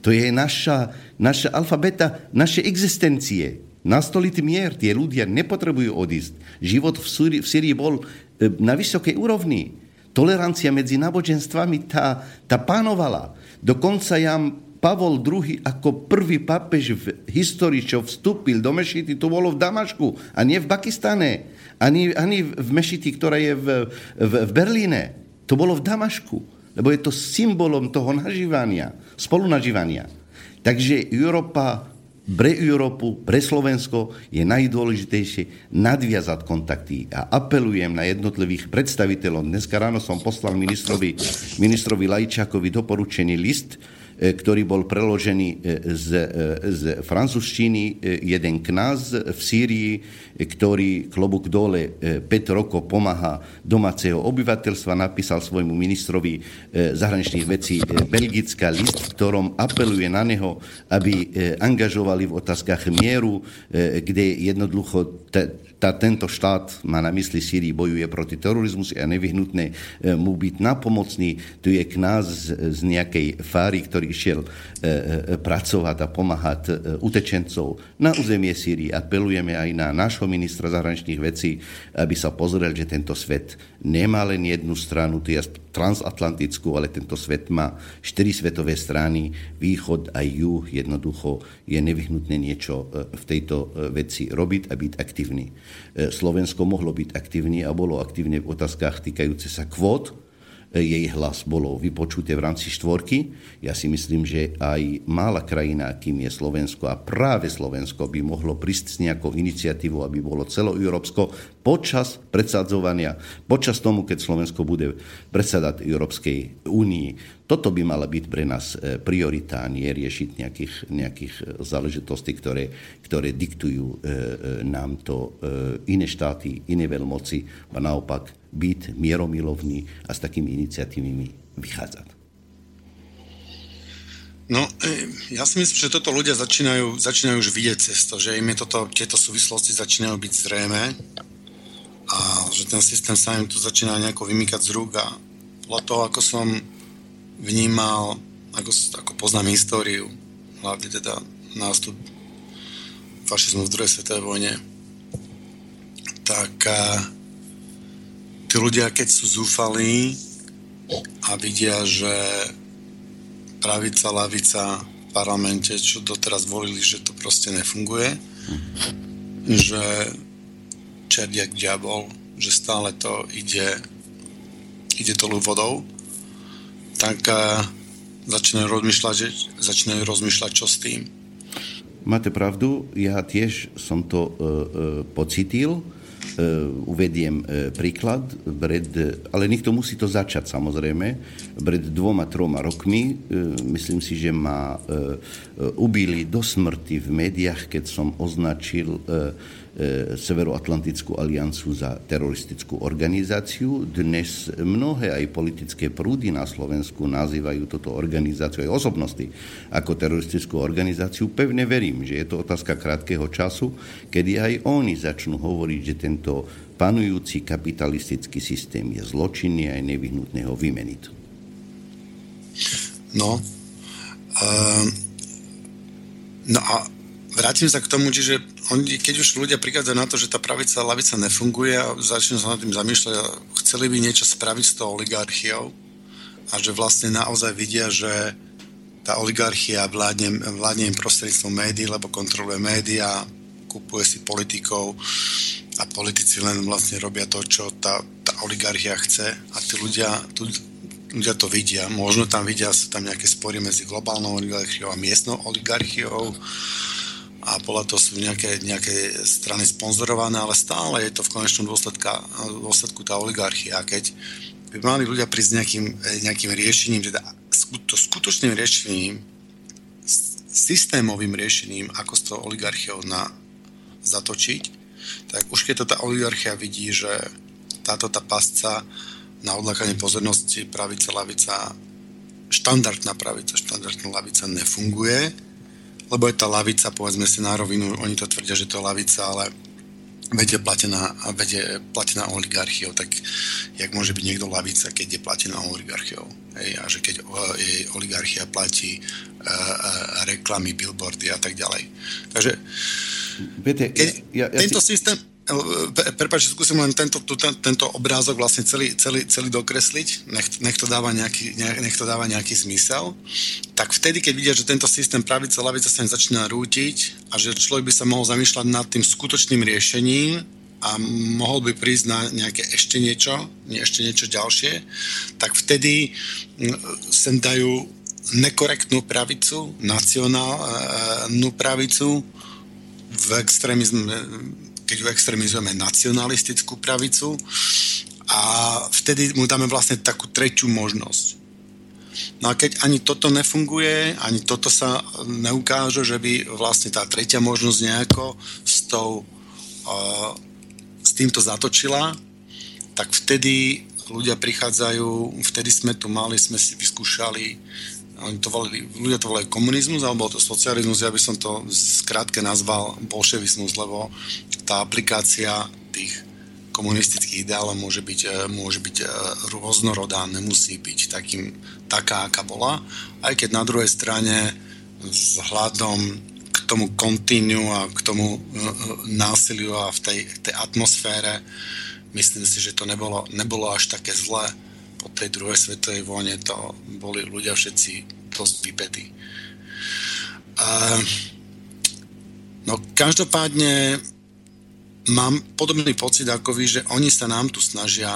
To je naša, naša alfabeta, naše existencie. Nastoliť mier, tie ľudia nepotrebujú odísť. Život v Syrii, v Syrii bol e, na vysokej úrovni. Tolerancia medzi náboženstvami tá, tá pánovala. Dokonca Jan Pavol II ako prvý pápež v histórii, čo vstúpil do mešity, to bolo v Damašku a nie v Pakistane, ani, ani v mešity, ktorá je v, v, v Berlíne. To bolo v Damašku, lebo je to symbolom toho nažívania, spolunažívania. Takže Európa pre Európu, pre Slovensko je najdôležitejšie nadviazať kontakty. A apelujem na jednotlivých predstaviteľov. Dneska ráno som poslal ministrovi, ministrovi Lajčákovi doporučený list, ktorý bol preložený e, z, e, z francúzštiny. Jeden kňaz v Sýrii, ktorý klobúk dole 5 rokov pomáha domáceho obyvateľstva, napísal svojmu ministrovi zahraničných vecí Belgická list, v ktorom apeluje na neho, aby angažovali v otázkach mieru, kde jednoducho tá, tento štát má na mysli Sýrii, bojuje proti terorizmu a nevyhnutné e, mu byť napomocný. Tu je knáz z, nejakej fáry, ktorý išiel e, e, pracovať a pomáhať utečencov na územie Sýrii. Apelujeme aj na nášho ministra zahraničných vecí, aby sa pozrel, že tento svet nemá len jednu stranu, to je transatlantickú, ale tento svet má štyri svetové strany, východ a juh. Jednoducho je nevyhnutné niečo v tejto veci robiť a byť aktívny. Slovensko mohlo byť aktívne a bolo aktívne v otázkach týkajúce sa kvót, jej hlas bolo vypočuté v rámci štvorky. Ja si myslím, že aj mála krajina, kým je Slovensko a práve Slovensko by mohlo prísť s nejakou iniciatívou, aby bolo celoeurópsko počas predsadzovania, počas tomu, keď Slovensko bude predsadať Európskej únii. Toto by mala byť pre nás e, priorita, nie riešiť nejakých, nejakých záležitostí, ktoré, ktoré diktujú e, e, nám to iné štáty, iné veľmoci, a naopak byť mieromilovný a s takými iniciatívami vychádzať. No, ja si myslím, že toto ľudia začínajú, začínajú už vidieť cez to, že im je toto, tieto súvislosti začínajú byť zrejme. a že ten systém sa im tu začína nejako vymýkať z rúk a podľa toho, ako som vnímal, ako, ako poznám históriu, hlavne teda nástup fašizmu v druhej svetovej vojne, tak tí ľudia, keď sú zúfalí a vidia, že pravica, lavica v parlamente, čo doteraz volili, že to proste nefunguje, že čerdiak diabol, že stále to ide, ide dolu vodou, tak uh, začínajú rozmýšľať, že, začínajú rozmýšľať, čo s tým. Máte pravdu, ja tiež som to uh, uh, pocitil. Uh, uvediem uh, príklad, pred, ale niekto musí to začať samozrejme. Pred dvoma, troma rokmi, uh, myslím si, že ma ubili do smrti v médiách, keď som označil Severoatlantickú aliancu za teroristickú organizáciu. Dnes mnohé aj politické prúdy na Slovensku nazývajú toto organizáciu aj osobnosti ako teroristickú organizáciu. Pevne verím, že je to otázka krátkeho času, kedy aj oni začnú hovoriť, že tento panujúci kapitalistický systém je zločinný a je nevyhnutné ho vymeniť. No, uh, no a vrátim sa k tomu, čiže oni, keď už ľudia prichádzajú na to, že tá pravica a lavica nefunguje a začnú sa nad tým zamýšľať a chceli by niečo spraviť s tou oligarchiou a že vlastne naozaj vidia, že tá oligarchia vládne, vládne im prostredníctvom médií, lebo kontroluje médiá, kupuje si politikov a politici len vlastne robia to, čo tá, tá oligarchia chce a tí ľudia, tu, ľudia to vidia. Možno tam vidia, sú tam nejaké spory medzi globálnou oligarchiou a miestnou oligarchiou a podľa toho sú nejaké, nejaké strany sponzorované, ale stále je to v konečnom dôsledka, dôsledku tá oligarchia. Keď by mali ľudia prísť nejakým, nejakým riešením, teda to skutočným riešením, systémovým riešením, ako s tou oligarchiou na, zatočiť, tak už keď to tá oligarchia vidí, že táto tá pasca na odlákanie pozornosti pravica, lavica, štandardná pravica, štandardná lavica nefunguje, lebo je tá lavica, povedzme si na rovinu, oni to tvrdia, že to je lavica, ale vedie platená, vedie platená oligarchiou, tak jak môže byť niekto lavica, keď je platená oligarchiou? Hej, a že keď jej oligarchia platí uh, uh, reklamy, billboardy a tak ďalej. Takže Viete, keď ja, ja, ja tento si... systém, Prepač, skúsim len tento, tu, ten, tento obrázok vlastne celý, celý, celý dokresliť, nech, nech, to dáva nejaký, nech to dáva nejaký zmysel. Tak vtedy, keď vidia, že tento systém pravica, lavica sa začína rútiť a že človek by sa mohol zamýšľať nad tým skutočným riešením a mohol by prísť na nejaké ešte niečo, ešte niečo ďalšie, tak vtedy sem dajú nekorektnú pravicu, nacionálnu pravicu, v extrémizme keď ju extrémizujeme nacionalistickú pravicu a vtedy mu dáme vlastne takú treťú možnosť. No a keď ani toto nefunguje, ani toto sa neukáže, že by vlastne tá tretia možnosť nejako s, tou, uh, s týmto zatočila, tak vtedy ľudia prichádzajú, vtedy sme tu mali, sme si vyskúšali oni to volali, ľudia to volali komunizmus, alebo to socializmus, ja by som to skrátke nazval bolševizmus, lebo tá aplikácia tých komunistických ideálov môže byť, e, môže byť e, rôznorodá, nemusí byť takým, taká, aká bola, aj keď na druhej strane vzhľadom k tomu kontíniu a k tomu e, násiliu a v tej, tej atmosfére myslím si, že to nebolo, nebolo až také zlé po tej druhej svetovej vojne to boli ľudia všetci dosť vypetí. Uh, no každopádne mám podobný pocit ako vy, že oni sa nám tu snažia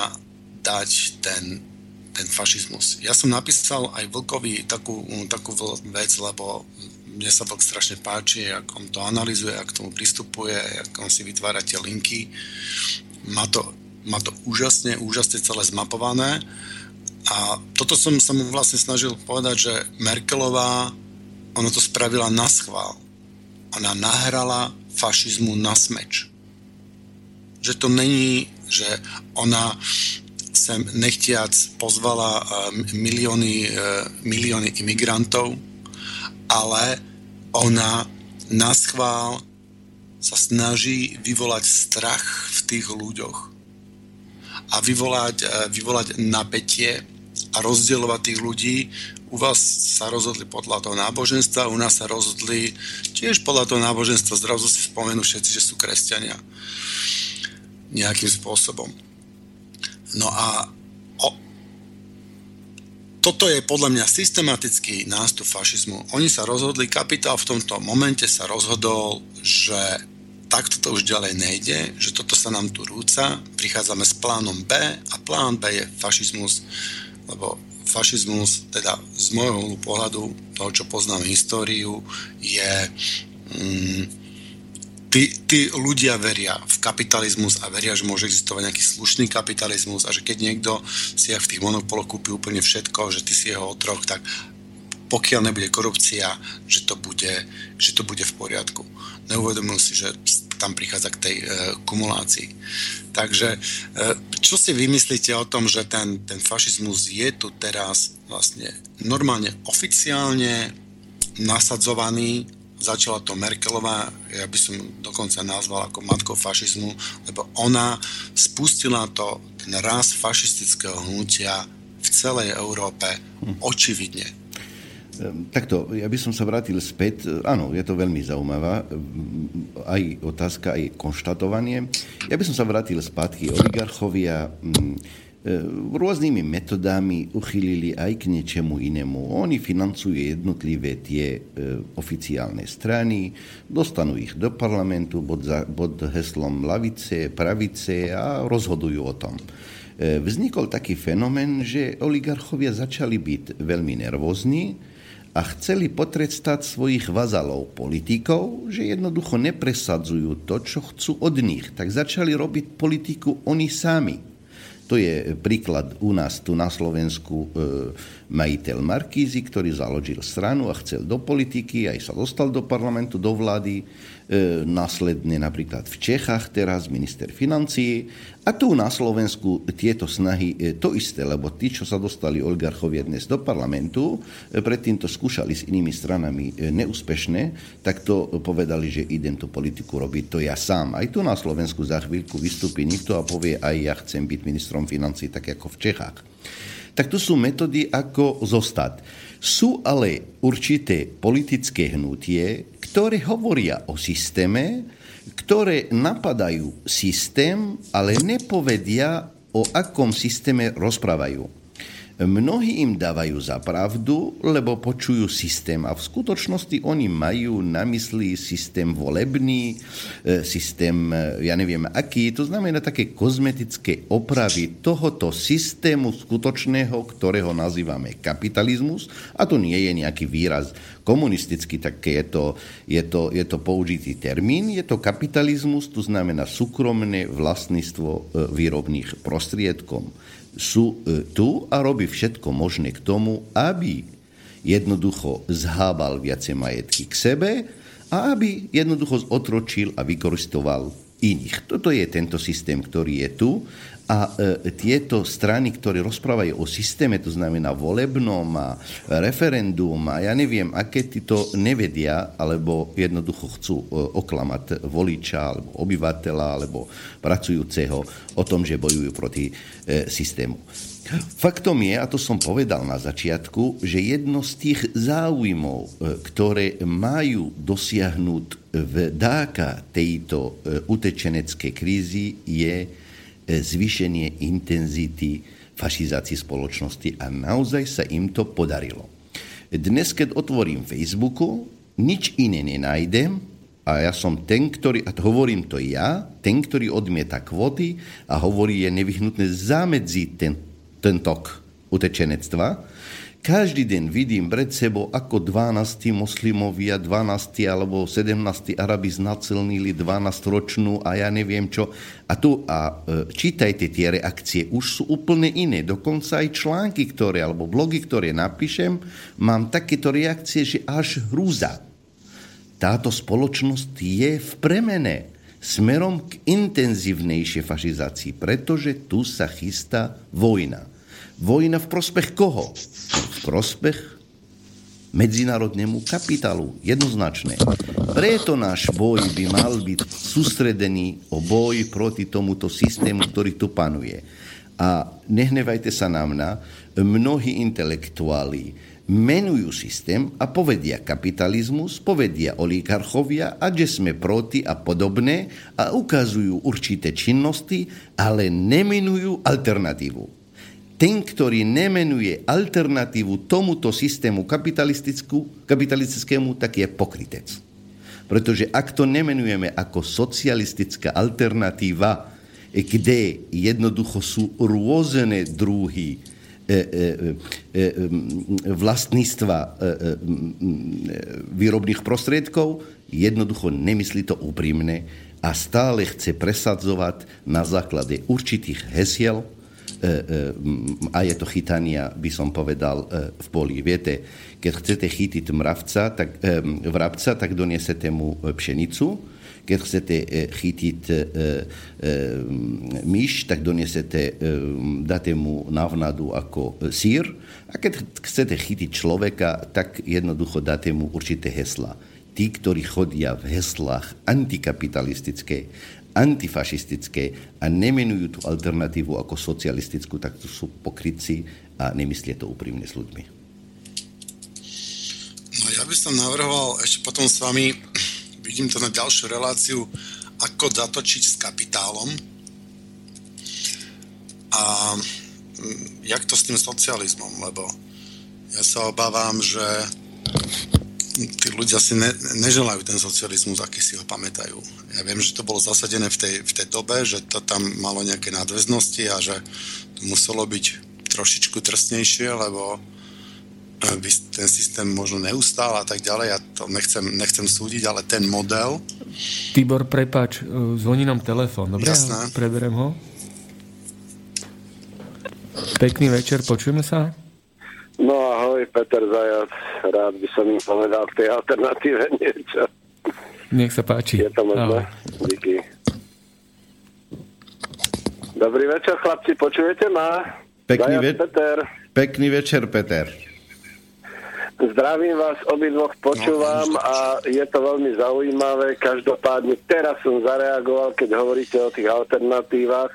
dať ten, ten fašizmus. Ja som napísal aj Vlkovi takú, takú vec, lebo mne sa Vlk strašne páči, ako on to analizuje, ako k tomu pristupuje, ako on si vytvára tie linky. Má to má to úžasne, úžasne celé zmapované. A toto som sa mu vlastne snažil povedať, že Merkelová, ona to spravila na schvál. Ona nahrala fašizmu na smeč. Že to není, že ona sem nechtiac pozvala eh, milióny, eh, milióny imigrantov, ale ona na schvál sa snaží vyvolať strach v tých ľuďoch a vyvolať, e, vyvolať napätie a rozdielovať tých ľudí. U vás sa rozhodli podľa toho náboženstva, u nás sa rozhodli tiež podľa toho náboženstva. Zrazu si spomenú všetci, že sú kresťania. Nejakým spôsobom. No a o, toto je podľa mňa systematický nástup fašizmu. Oni sa rozhodli, kapitál v tomto momente sa rozhodol, že takto to už ďalej nejde, že toto sa nám tu rúca, prichádzame s plánom B a plán B je fašizmus, lebo fašizmus, teda z môjho pohľadu, toho, čo poznám históriu, je... Mm, tí, tí ľudia veria v kapitalizmus a veria, že môže existovať nejaký slušný kapitalizmus a že keď niekto si v tých monopoloch kúpi úplne všetko, že ty si jeho otrok, tak pokiaľ nebude korupcia, že to bude, že to bude v poriadku. Neuvedomujú si, že tam prichádza k tej e, kumulácii. Takže e, čo si vymyslíte o tom, že ten, ten fašizmus je tu teraz vlastne normálne oficiálne nasadzovaný, začala to Merkelová, ja by som dokonca nazval ako matkou fašizmu, lebo ona spustila to, ten raz fašistického hnutia v celej Európe očividne Ehm, takto, ja by som sa vrátil späť. Áno, je to veľmi zaujímavá ehm, aj otázka, aj konštatovanie. Ja by som sa vrátil spátky. Oligarchovia mm, ehm, rôznymi metodami uchylili aj k niečemu inému. Oni financujú jednotlivé tie oficiálne strany, dostanú ich do parlamentu pod, pod heslom lavice, pravice a rozhodujú o tom. Vznikol taký fenomén, že oligarchovia začali byť veľmi nervózni, a chceli potrestať svojich vazalov, politikov, že jednoducho nepresadzujú to, čo chcú od nich. Tak začali robiť politiku oni sami. To je príklad u nás tu na Slovensku e, majiteľ Markízy, ktorý založil stranu a chcel do politiky, aj sa dostal do parlamentu, do vlády E, následne napríklad v Čechách teraz minister financií a tu na Slovensku tieto snahy e, to isté, lebo tí, čo sa dostali oligarchovia dnes do parlamentu, e, predtým to skúšali s inými stranami neúspešne, tak to povedali, že idem tú politiku robiť to ja sám. Aj tu na Slovensku za chvíľku vystúpi niekto a povie, aj ja chcem byť ministrom financií, tak ako v Čechách. Tak tu sú metódy, ako zostať. Sú ale určité politické hnutie, ktoré hovoria o systéme, ktoré napadajú systém, ale nepovedia, o akom systéme rozprávajú. Mnohí im dávajú za pravdu, lebo počujú systém a v skutočnosti oni majú na mysli systém volebný, e, systém, e, ja neviem aký, to znamená také kozmetické opravy tohoto systému skutočného, ktorého nazývame kapitalizmus. A to nie je nejaký výraz komunistický, tak je to, je to, je to použitý termín, je to kapitalizmus, to znamená súkromné vlastníctvo e, výrobných prostriedkom sú e, tu a robí všetko možné k tomu, aby jednoducho zhábal viacej majetky k sebe a aby jednoducho otročil a vykoristoval iných. Toto je tento systém, ktorý je tu a e, tieto strany, ktoré rozprávajú o systéme, to znamená volebnom a referendum a ja neviem, aké to nevedia, alebo jednoducho chcú e, oklamať voliča, alebo obyvateľa, alebo pracujúceho o tom, že bojujú proti e, systému. Faktom je, a to som povedal na začiatku, že jedno z tých záujmov, e, ktoré majú dosiahnuť dáka tejto e, utečeneckej krízy, je zvýšenie intenzity fašizácie spoločnosti a naozaj sa im to podarilo. Dnes, keď otvorím Facebooku, nič iné nenájdem a ja som ten, ktorý, a hovorím to ja, ten, ktorý odmieta kvoty a hovorí, je nevyhnutné zamedziť ten, ten tok utečenectva, každý deň vidím pred sebou, ako 12 moslimovia, 12 alebo 17 Arabi znacelnili 12-ročnú a ja neviem čo. A tu a e, čítajte tie reakcie, už sú úplne iné. Dokonca aj články, ktoré, alebo blogy, ktoré napíšem, mám takéto reakcie, že až hrúza. Táto spoločnosť je v premene smerom k intenzívnejšej fašizácii, pretože tu sa chystá vojna. Vojna v prospech koho? V prospech medzinárodnému kapitálu. Jednoznačné. Preto náš boj by mal byť sústredený o boj proti tomuto systému, ktorý tu panuje. A nehnevajte sa na mňa, mnohí intelektuáli menujú systém a povedia kapitalizmus, povedia oligarchovia a že sme proti a podobné a ukazujú určité činnosti, ale nemenujú alternatívu. Ten, ktorý nemenuje alternatívu tomuto systému kapitalistickému, tak je pokrytec. Pretože ak to nemenujeme ako socialistická alternatíva, kde jednoducho sú rôzne druhy E, e, e, vlastníctva výrobných prostriedkov, jednoducho nemyslí to úprimne a stále chce presadzovať na základe určitých hesiel a je to chytania, by som povedal, v poli. Viete, keď chcete chytiť mravca, tak, vrabca, tak doniesete mu pšenicu, keď chcete e, chytiť e, e, myš, tak donesete, dáte mu navnadu ako sír. A keď chcete chytiť človeka, tak jednoducho dáte mu určité hesla. Tí, ktorí chodia v heslách antikapitalistické, antifašistické a nemenujú tú alternatívu ako socialistickú, tak to sú pokrytci a nemyslie to úprimne s ľuďmi. No ja by som navrhoval ešte potom s vami vidím to na ďalšiu reláciu, ako zatočiť s kapitálom a mm, jak to s tým socializmom, lebo ja sa obávam, že tí ľudia si ne, neželajú ten socializmus, aký si ho pamätajú. Ja viem, že to bolo zasadené v tej, v tej dobe, že to tam malo nejaké nadväznosti a že to muselo byť trošičku trstnejšie, lebo by ten systém možno neustál a tak ďalej. Ja to nechcem, nechcem súdiť, ale ten model... Tibor, prepač, e, zvoní nám telefón, dobre? Jasné. Preberem ho. Pekný večer, počujeme sa? No ahoj, Peter Zajac. Rád by som im povedal k tej alternatíve niečo. Nech sa páči. Je to možné? Díky. Dobrý večer, chlapci, počujete ma? Pekný, ve- Peter. Pekný večer, Peter. Zdravím vás, obidvoch počúvam no, a je to veľmi zaujímavé. Každopádne teraz som zareagoval, keď hovoríte o tých alternatívach.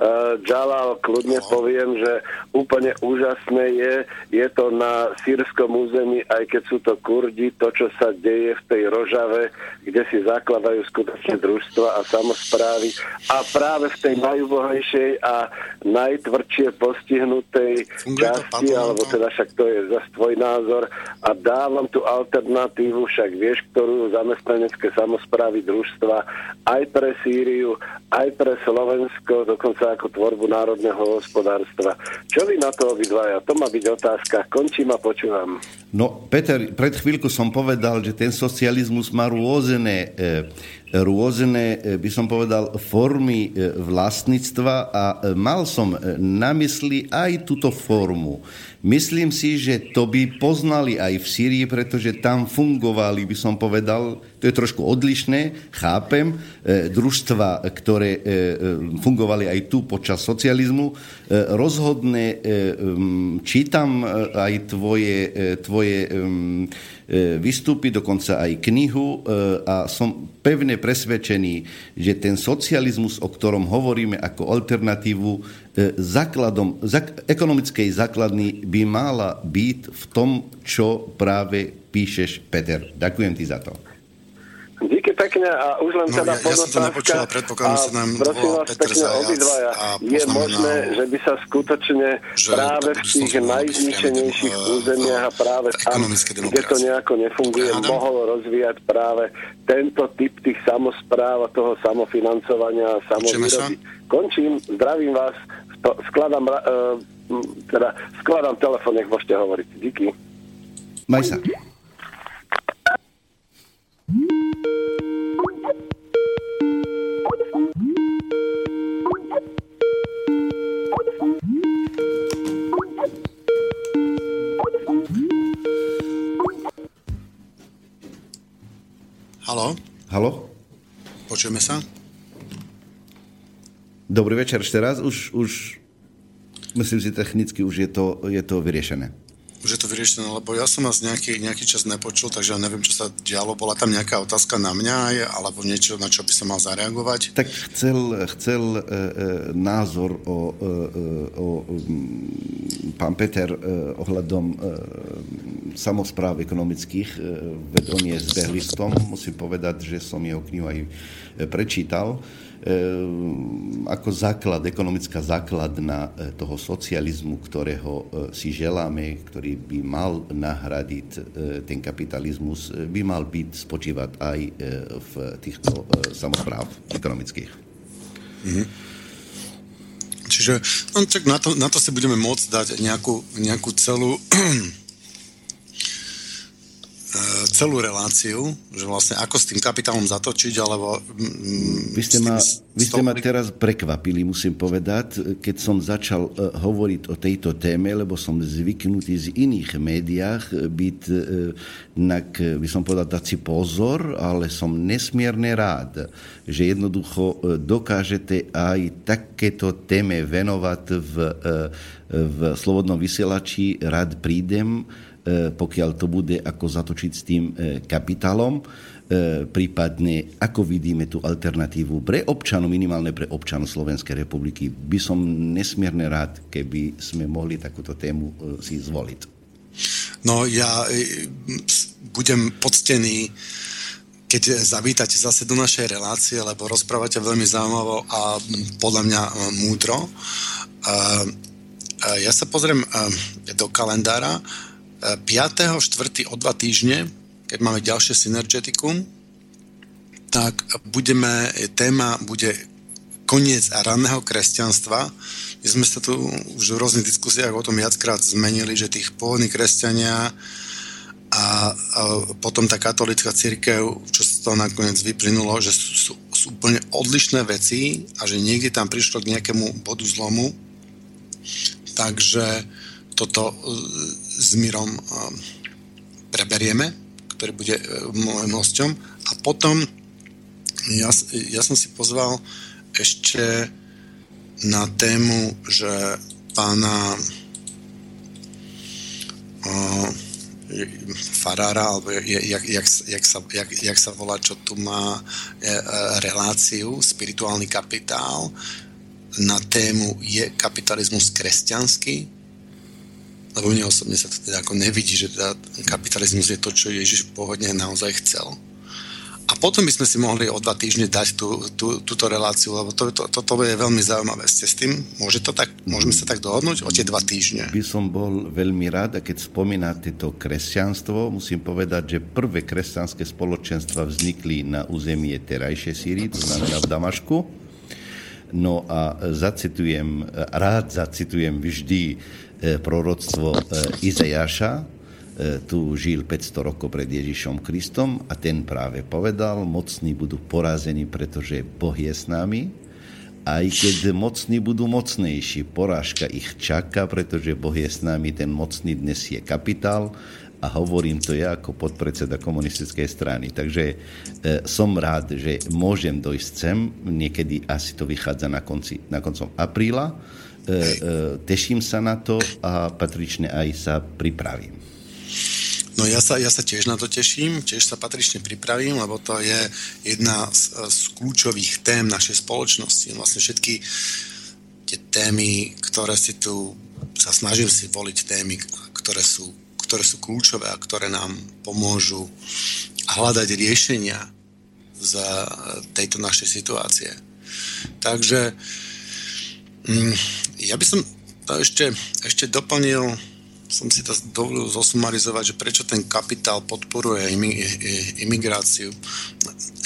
Uh, Jalal, kľudne no. poviem, že úplne úžasné je, je to na sírskom území, aj keď sú to kurdi, to, čo sa deje v tej Rožave, kde si zakladajú skutočne družstva a samozprávy a práve v tej najúbohejšej a najtvrdšie postihnutej časti, alebo teda však to je zase tvoj názor, a dávam tú alternatívu, však vieš, ktorú zamestnanecké samozprávy družstva aj pre Sýriu, aj pre Slovensko, dokonca ako tvorbu národného hospodárstva. Čo vy na to obidvaja? To má byť otázka. Končím a počúvam. No, Peter, pred chvíľku som povedal, že ten socializmus má rôzne e, rôzne, e, by som povedal, formy e, vlastníctva a mal som na mysli aj túto formu. Myslím si, že to by poznali aj v Syrii, pretože tam fungovali, by som povedal, to je trošku odlišné, chápem, e, družstva, ktoré e, e, fungovali aj tu počas socializmu. Rozhodne čítam aj tvoje, tvoje vystúpi, dokonca aj knihu a som pevne presvedčený, že ten socializmus, o ktorom hovoríme ako alternatívu, základom, ekonomickej základny by mala byť v tom, čo práve píšeš, Peter. Ďakujem ti za to. Pekne a už len no, teda ja, ja som to nepočula, predpokladám, že sa nám prosím vás Petr pekne obidvaja, je možné, že by sa skutočne práve v tých najzničenejších územiach a práve tam, kde to nejako nefunguje, mohol rozvíjať práve tento typ tých samozpráv a toho samofinancovania a samovýroby. Končím, zdravím vás, skladám, uh, teda skladám telefon, nech môžete hovoriť. Díky. Maj sa. Halo? Halo? Počujeme sa? Dobrý večer ešte raz. Už, už myslím si technicky už je to, je to vyriešené už je to vyriešené, lebo ja som vás nejaký, nejaký čas nepočul, takže ja neviem, čo sa dialo. Bola tam nejaká otázka na mňa, alebo niečo, na čo by som mal zareagovať? Tak chcel, chcel e, e, názor o e, pán Peter ohľadom samozpráv ekonomických vedomie s Behlistom. Musím povedať, že som jeho knihu aj prečítal. Ehm, ako základ, ekonomická základna e, toho socializmu, ktorého e, si želáme, ktorý by mal nahradiť e, ten kapitalizmus, by mal byť spočívať aj v týchto samozpráv ekonomických. Mm-hmm. Čiže no, na, to, na to si budeme môcť dať nejakú, nejakú celú celú reláciu, že vlastne ako s tým kapitálom zatočiť, alebo... Mm, vy ste, ma, vy ste ma teraz prekvapili, musím povedať, keď som začal uh, hovoriť o tejto téme, lebo som zvyknutý z iných médiách byť, uh, nak, by som povedal, dať si pozor, ale som nesmierne rád, že jednoducho uh, dokážete aj takéto téme venovať v, v Slobodnom vysielači. Rád prídem, E, pokiaľ to bude ako zatočiť s tým e, kapitálom, e, prípadne ako vidíme tú alternatívu pre občanov, minimálne pre občanov Slovenskej republiky. By som nesmierne rád, keby sme mohli takúto tému si zvoliť. No ja budem poctený, keď zavítate zase do našej relácie, lebo rozprávate veľmi zaujímavo a podľa mňa múdro. Ja sa pozriem do kalendára 5.4. o dva týždne, keď máme ďalšie synergetikum, tak budeme, téma bude koniec ranného kresťanstva. My sme sa tu už v rôznych diskusiách o tom viackrát zmenili, že tých pôvodní kresťania a, a potom tá katolická církev, čo z toho nakoniec vyplynulo, že sú, sú, sú úplne odlišné veci a že niekde tam prišlo k nejakému bodu zlomu. Takže toto s Mirom um, preberieme, ktorý bude uh, môjim hosťom. A potom ja, ja som si pozval ešte na tému, že pána uh, Farára, alebo jak, jak, jak, sa, jak, jak sa volá, čo tu má je, reláciu, spirituálny kapitál, na tému je kapitalizmus kresťanský, lebo mne osobne sa to teda ako nevidí, že teda kapitalizmus je to, čo Ježiš pôvodne naozaj chcel. A potom by sme si mohli o dva týždne dať tú, tú, túto reláciu, lebo to, to, to, to je veľmi zaujímavé. Ste s tým? Môže to tak, môžeme sa tak dohodnúť o tie dva týždne? By som bol veľmi rád, a keď spomínate to kresťanstvo, musím povedať, že prvé kresťanské spoločenstva vznikli na území terajšej Sýrii, to znamená v Damašku. No a zacitujem, rád zacitujem vždy proroctvo e, Izajaša, e, tu žil 500 rokov pred Ježišom Kristom a ten práve povedal, mocní budú porazení, pretože Boh je s nami, aj keď mocní budú mocnejší, porážka ich čaká, pretože Boh je s nami, ten mocný dnes je kapitál a hovorím to ja ako podpredseda komunistickej strany. Takže e, som rád, že môžem dojsť sem, niekedy asi to vychádza na, konci, na koncom apríla, E, e, teším sa na to a patrične aj sa pripravím. No ja sa, ja sa tiež na to teším, tiež sa patrične pripravím, lebo to je jedna z, z kľúčových tém našej spoločnosti. Vlastne všetky tie témy, ktoré si tu sa snažím si voliť témy, ktoré sú, ktoré sú kľúčové a ktoré nám pomôžu hľadať riešenia za tejto našej situácie. Takže mm, ja by som to ešte, ešte doplnil, som si to dovolil zosumarizovať, že prečo ten kapitál podporuje imigráciu.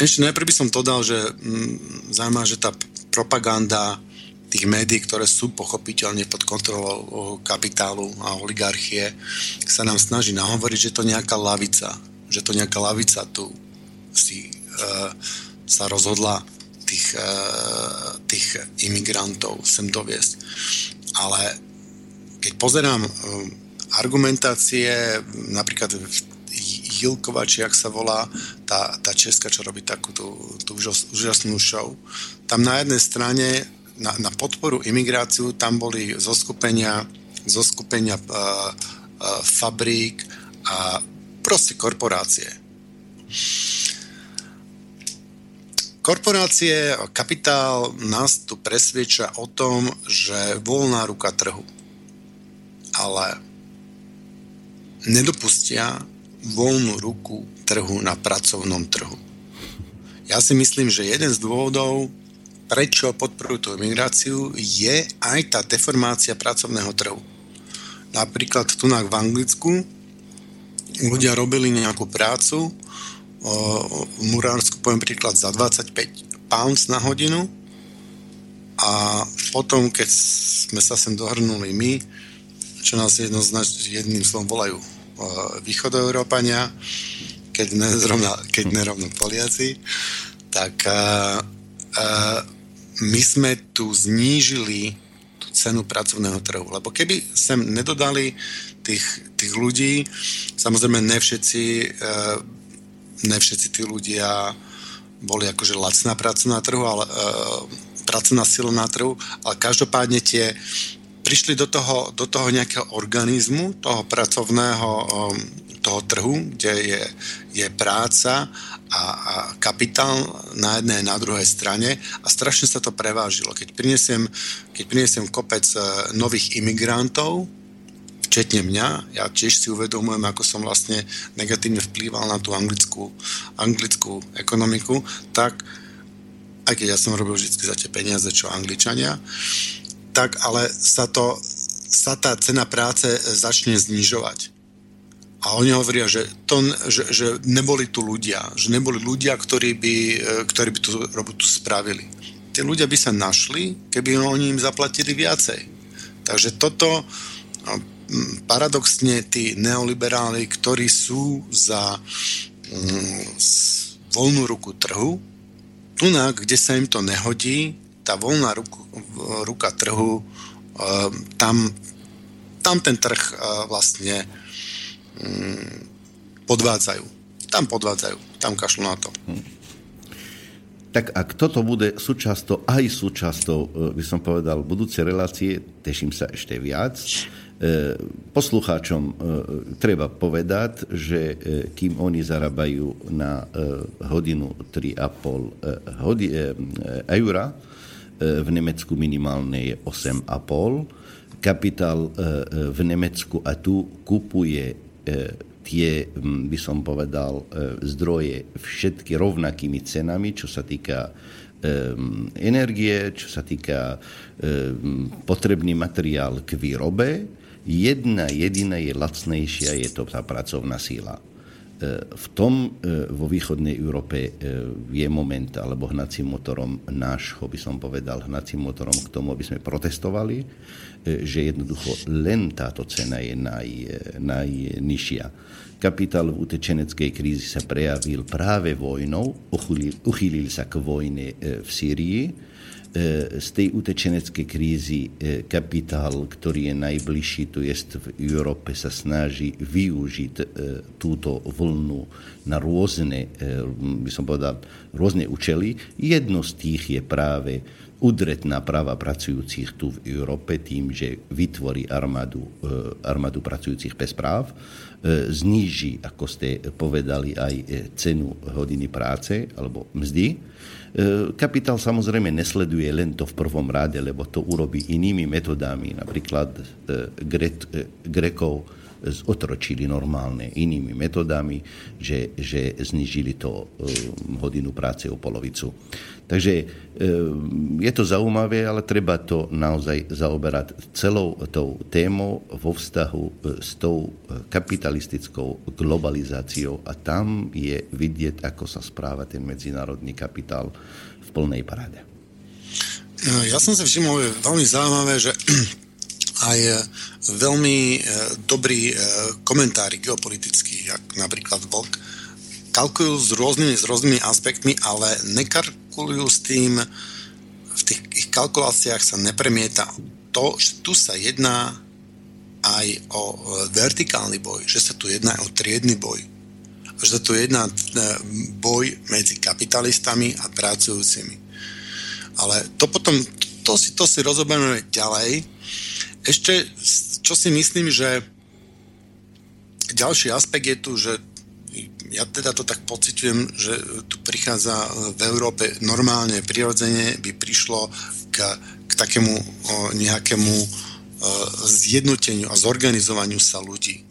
Ešte najprv by som dodal, že mm, zaujímavé, že tá propaganda tých médií, ktoré sú pochopiteľne pod kontrolou kapitálu a oligarchie, sa nám snaží nahovoriť, že to nejaká lavica, že to nejaká lavica tu si uh, sa rozhodla tých, eh, tých imigrantov sem doviesť. Ale keď pozerám eh, argumentácie, napríklad Hilkova, či jak sa volá, tá, tá Česka, čo robí takú tú, tú úžasnú show, tam na jednej strane na, na podporu imigráciu tam boli zoskupenia, zoskupenia uh, uh, fabrík a proste korporácie. Korporácie, kapitál nás tu presvieča o tom, že voľná ruka trhu. ale nedopustia voľnú ruku trhu na pracovnom trhu. Ja si myslím, že jeden z dôvodov, prečo podporujú tú imigráciu, je aj tá deformácia pracovného trhu. Napríklad tu v Anglicku ľudia robili nejakú prácu, v Murársku poviem príklad za 25 pounds na hodinu a potom, keď sme sa sem dohrnuli my, čo nás jednoznačne jedným slovom volajú východoeurópania, keď ne, zrovna, keď nerovno Poliaci, tak uh, uh, my sme tu znížili tú cenu pracovného trhu. Lebo keby sem nedodali tých, tých ľudí, samozrejme ne všetci, uh, ne všetci tí ľudia boli akože lacná práca na trhu, ale uh, pracovná sila na trhu, ale každopádne tie prišli do toho, do toho nejakého organizmu, toho pracovného um, toho trhu, kde je, je práca a, a kapitál na jednej na druhej strane a strašne sa to prevážilo. Keď priniesiem, keď priniesiem kopec e, nových imigrantov, včetne mňa, ja tiež si uvedomujem, ako som vlastne negatívne vplýval na tú anglickú, anglickú ekonomiku, tak aj keď ja som robil vždy za tie peniaze, čo Angličania, tak ale sa, to, sa tá cena práce začne znižovať. A oni hovoria, že, to, že, že neboli tu ľudia, že neboli ľudia, ktorí by, e, ktorí by tú robotu spravili. Tí ľudia by sa našli, keby oni im zaplatili viacej. Takže toto no, paradoxne tí neoliberáli, ktorí sú za mm, voľnú ruku trhu, tu kde sa im to nehodí, tá voľná ruku, ruka trhu, e, tam, tam ten trh e, vlastne Mm, podvádzajú. Tam podvádzajú, tam kašľú na to. Hm. Tak ak toto bude súčasťou, aj súčasťou, e, by som povedal, budúcej relácie, teším sa ešte viac. E, poslucháčom e, treba povedať, že kým oni zarábajú na hodinu 3,5 hodi, eura, v Nemecku minimálne je 8,5. Kapitál v Nemecku a tu kupuje E, tie, by som povedal, e, zdroje všetky rovnakými cenami, čo sa týka e, energie, čo sa týka potrebný materiál k výrobe. Jedna jediná je lacnejšia, je to tá pracovná síla. V tom vo východnej Európe je moment, alebo hnacím motorom nášho, by som povedal, hnacím motorom k tomu, aby sme protestovali, že jednoducho len táto cena je naj, najnižšia. Kapitál v utečeneckej krízi sa prejavil práve vojnou, uchýlil sa k vojne e, v Sýrii. E, z tej utečeneckej krízy e, kapitál, ktorý je najbližší, to je v Európe, sa snaží využiť túto vlnu na rôzne, by som povedal, rôzne účely. Jedno z tých je práve udreť na práva pracujúcich tu v Európe tým, že vytvorí armádu, e, armádu pracujúcich bez práv, e, zníži, ako ste povedali, aj e, cenu hodiny práce alebo mzdy. Kapitál samozrejme nesleduje len to v prvom rade, lebo to urobí inými metodami. Napríklad Grekov zotročili normálne inými metodami, že, že znižili to hodinu práce o polovicu. Takže e, je to zaujímavé, ale treba to naozaj zaoberať celou tou témou vo vztahu e, s tou kapitalistickou globalizáciou a tam je vidieť, ako sa správa ten medzinárodný kapitál v plnej paráde. Ja som si všimol, je veľmi zaujímavé, že aj veľmi dobrý komentári geopolitický, jak napríklad Vlk, kalkujú s rôznymi, s rôznymi aspektmi, ale nekar, kalkulujú s tým, v tých ich kalkuláciách sa nepremieta to, že tu sa jedná aj o vertikálny boj, že sa tu jedná aj o triedny boj, že sa tu jedná e, boj medzi kapitalistami a pracujúcimi. Ale to potom, to si, to si rozoberieme ďalej. Ešte, čo si myslím, že ďalší aspekt je tu, že ja teda to tak pociťujem, že tu prichádza v Európe normálne, prirodzene by prišlo k, k takému nejakému zjednoteniu a zorganizovaniu sa ľudí.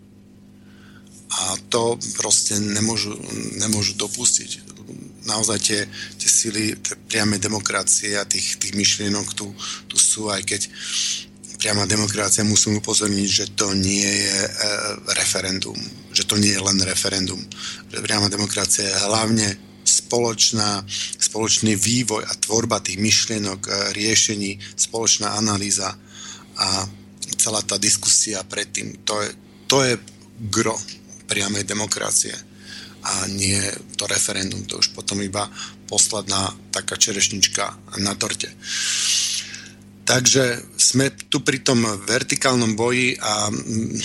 A to proste nemôžu, nemôžu dopustiť. Naozaj tie, tie sily priamej demokracie a tých, tých myšlienok tu, tu sú, aj keď priama demokracia musím upozorniť, že to nie je e, referendum, že to nie je len referendum, že priama demokracia je hlavne spoločná, spoločný vývoj a tvorba tých myšlienok, e, riešení, spoločná analýza a celá tá diskusia predtým, to je, to je gro priamej demokracie a nie to referendum, to už potom iba posledná taká čerešnička na torte. Takže sme tu pri tom vertikálnom boji a mm,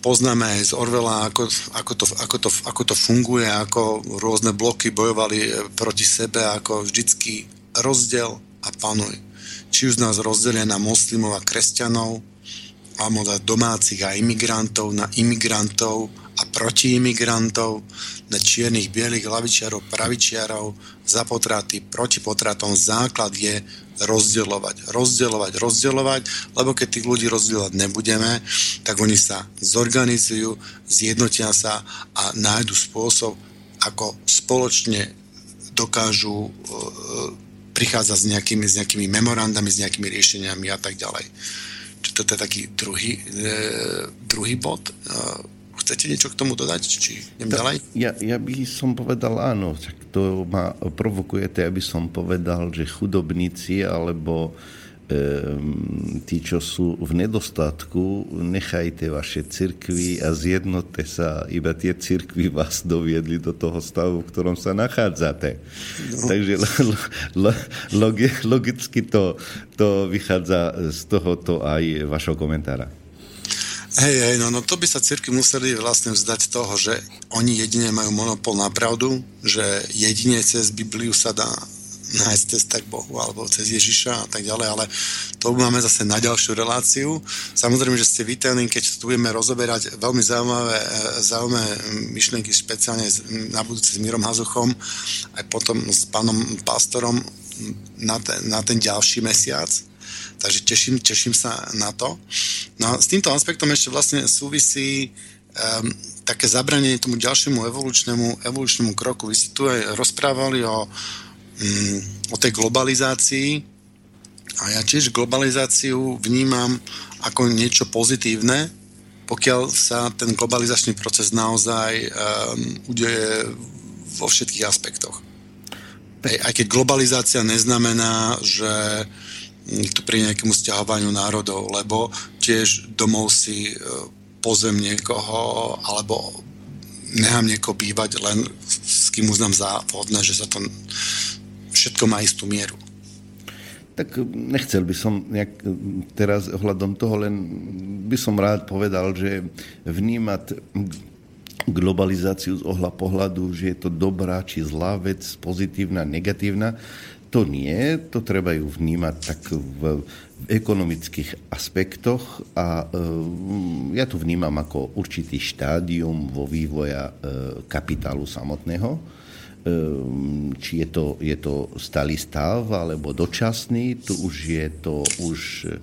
poznáme aj z Orvela, ako, ako, to, ako, to, ako to funguje, ako rôzne bloky bojovali e, proti sebe, ako vždycky rozdiel a panuj. Či už nás rozdelia na moslimov a kresťanov, alebo na domácich a imigrantov, na imigrantov a proti imigrantov, na čiernych, bielých, lavičiarov, pravičiarov, za potraty, proti potratom. Základ je rozdielovať, rozdielovať, rozdielovať, lebo keď tých ľudí rozdielovať nebudeme, tak oni sa zorganizujú, zjednotia sa a nájdu spôsob, ako spoločne dokážu e, prichádzať s nejakými, s nejakými memorandami, s nejakými riešeniami a tak ďalej. Čiže toto je taký druhý, e, druhý bod. E, Chcete niečo k tomu dodať? Či idem ďalej? Ja, ja by som povedal áno. Tak to ma provokujete, aby som povedal, že chudobníci alebo tí, čo sú v nedostatku, nechajte vaše cirkvy a zjednote sa. Iba tie cirkvy vás doviedli do toho stavu, v ktorom sa nachádzate. No. Takže lo, lo, logicky to, to vychádza z tohoto aj vašho komentára. Hej, hej, no, no to by sa cirky museli vlastne vzdať toho, že oni jedine majú monopol na pravdu, že jedine cez Bibliu sa dá nájsť cesta k Bohu alebo cez Ježiša a tak ďalej, ale to máme zase na ďalšiu reláciu. Samozrejme, že ste vítaní, keď tu budeme rozoberať veľmi zaujímavé, e, zaujímavé myšlienky, špeciálne na budúce s Mírom Hazuchom, aj potom s pánom pastorom na ten, na ten ďalší mesiac Takže teším, teším sa na to. No a s týmto aspektom ešte vlastne súvisí um, také zabranie tomu ďalšiemu evolučnému, evolučnému kroku. Vy ste tu aj rozprávali o, um, o tej globalizácii a ja tiež globalizáciu vnímam ako niečo pozitívne, pokiaľ sa ten globalizačný proces naozaj um, udeje vo všetkých aspektoch. Aj, aj keď globalizácia neznamená, že to pri nejakému stiahovaniu národov, lebo tiež domov si e, pozem niekoho alebo nechám niekoho bývať len s kým uznám za vhodné, že sa to všetko má istú mieru. Tak nechcel by som nejak teraz ohľadom toho, len by som rád povedal, že vnímať globalizáciu z ohľa pohľadu, že je to dobrá či zlá vec, pozitívna, negatívna, to nie, to treba ju vnímať tak v, ekonomických aspektoch a e, ja to vnímam ako určitý štádium vo vývoja e, kapitálu samotného. E, či je to, je to stály stav alebo dočasný, tu už je to už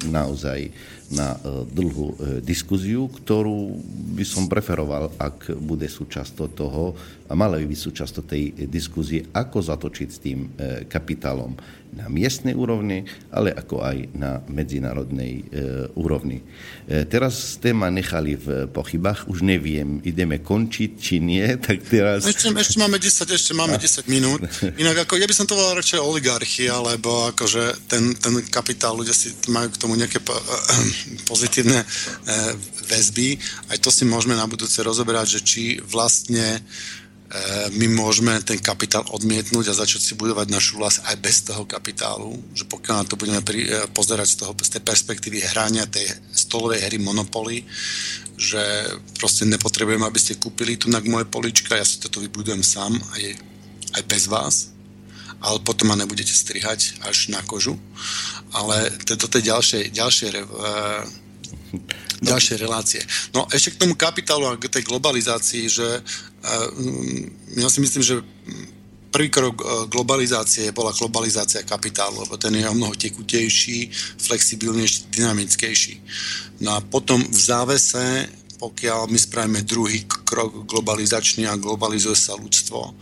naozaj na e, dlhú e, diskuziu, ktorú by som preferoval, ak bude súčasť toho a mala by byť súčasť tej diskuzie, ako zatočiť s tým e, kapitálom na miestnej úrovni, ale ako aj na medzinárodnej e, úrovni. E, teraz ste ma nechali v pochybách, už neviem, ideme končiť, či nie, tak teraz... Ešte, ešte máme 10, ešte máme 10 minút. Inak ako, ja by som to volal radšej oligarchia, lebo akože ten, ten kapitál, ľudia si majú k tomu nejaké pozitívne e, väzby. Aj to si môžeme na budúce rozoberať, že či vlastne my môžeme ten kapitál odmietnúť a začať si budovať našu vlast aj bez toho kapitálu, že pokiaľ na to budeme pri, eh, pozerať z, toho, z tej perspektívy hrania tej stolovej hry Monopoly, že proste nepotrebujem, aby ste kúpili tu na moje polička, ja si toto vybudujem sám aj, aj bez vás, ale potom ma nebudete strihať až na kožu. Ale do tej ďalšej, ďalšej ďalšie relácie. No ešte k tomu kapitálu a k tej globalizácii, že uh, ja si myslím, že prvý krok e, globalizácie bola globalizácia kapitálu, lebo ten je o mnoho tekutejší, flexibilnejší, dynamickejší. No a potom v závese, pokiaľ my spravíme druhý krok globalizačný a globalizuje sa ľudstvo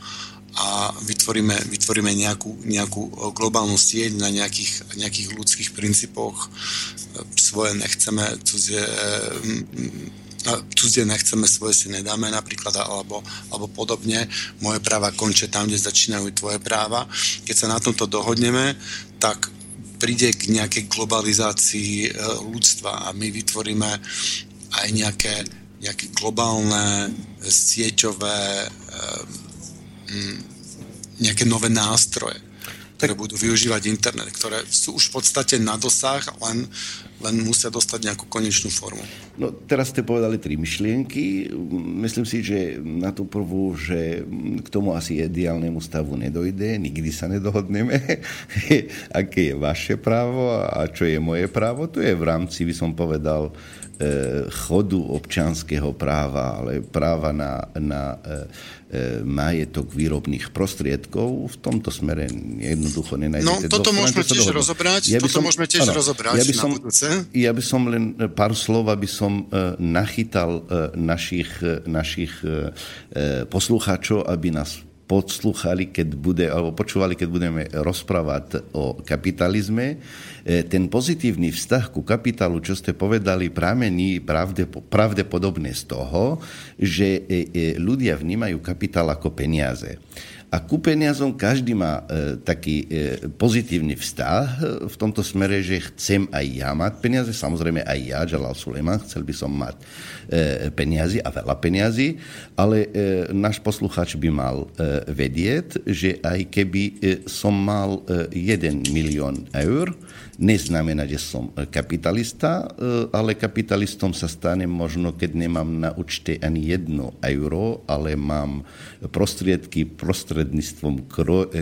a vytvoríme, vytvoríme nejakú, nejakú globálnu sieť na nejakých, nejakých ľudských princípoch, svoje nechceme, cudzie cudzie nechceme, svoje si nedáme napríklad, alebo, alebo podobne. Moje práva končia tam, kde začínajú tvoje práva. Keď sa na tomto dohodneme, tak príde k nejakej globalizácii e, ľudstva a my vytvoríme aj nejaké, nejaké globálne sieťové e, nejaké nové nástroje ktoré budú využívať internet, ktoré sú už v podstate na dosah, len, len musia dostať nejakú konečnú formu. No teraz ste povedali tri myšlienky. Myslím si, že na tú prvú, že k tomu asi ideálnemu stavu nedojde, nikdy sa nedohodneme, aké je vaše právo a čo je moje právo. To je v rámci, by som povedal, E, chodu občanského práva, ale práva na, na e, e, majetok výrobných prostriedkov v tomto smere jednoducho nenájdete. No, toto môžeme tiež rozobrať, ja toto som, môžeme tiež ano, rozobrať ja by som, Ja by som len pár slov, aby som nachytal našich, našich poslucháčov, aby nás podsluchali, keď bude, alebo počúvali, keď budeme rozprávať o kapitalizme. E, ten pozitívny vztah ku kapitálu, čo ste povedali, pramení pravdepodobne z toho, že e, e, ľudia vnímajú kapitál ako peniaze. A ku peniazom každý má e, taký e, pozitívny vzťah e, v tomto smere, že chcem aj ja mať peniaze, samozrejme aj ja, Jalal Suleiman, chcel by som mať e, peniazy a veľa peniazy, ale e, náš posluchač by mal e, vedieť, že aj keby e, som mal e, 1 milión eur, neznamená, že som kapitalista, e, ale kapitalistom sa stane možno, keď nemám na účte ani jedno euro, ale mám prostriedky, prostredníctvom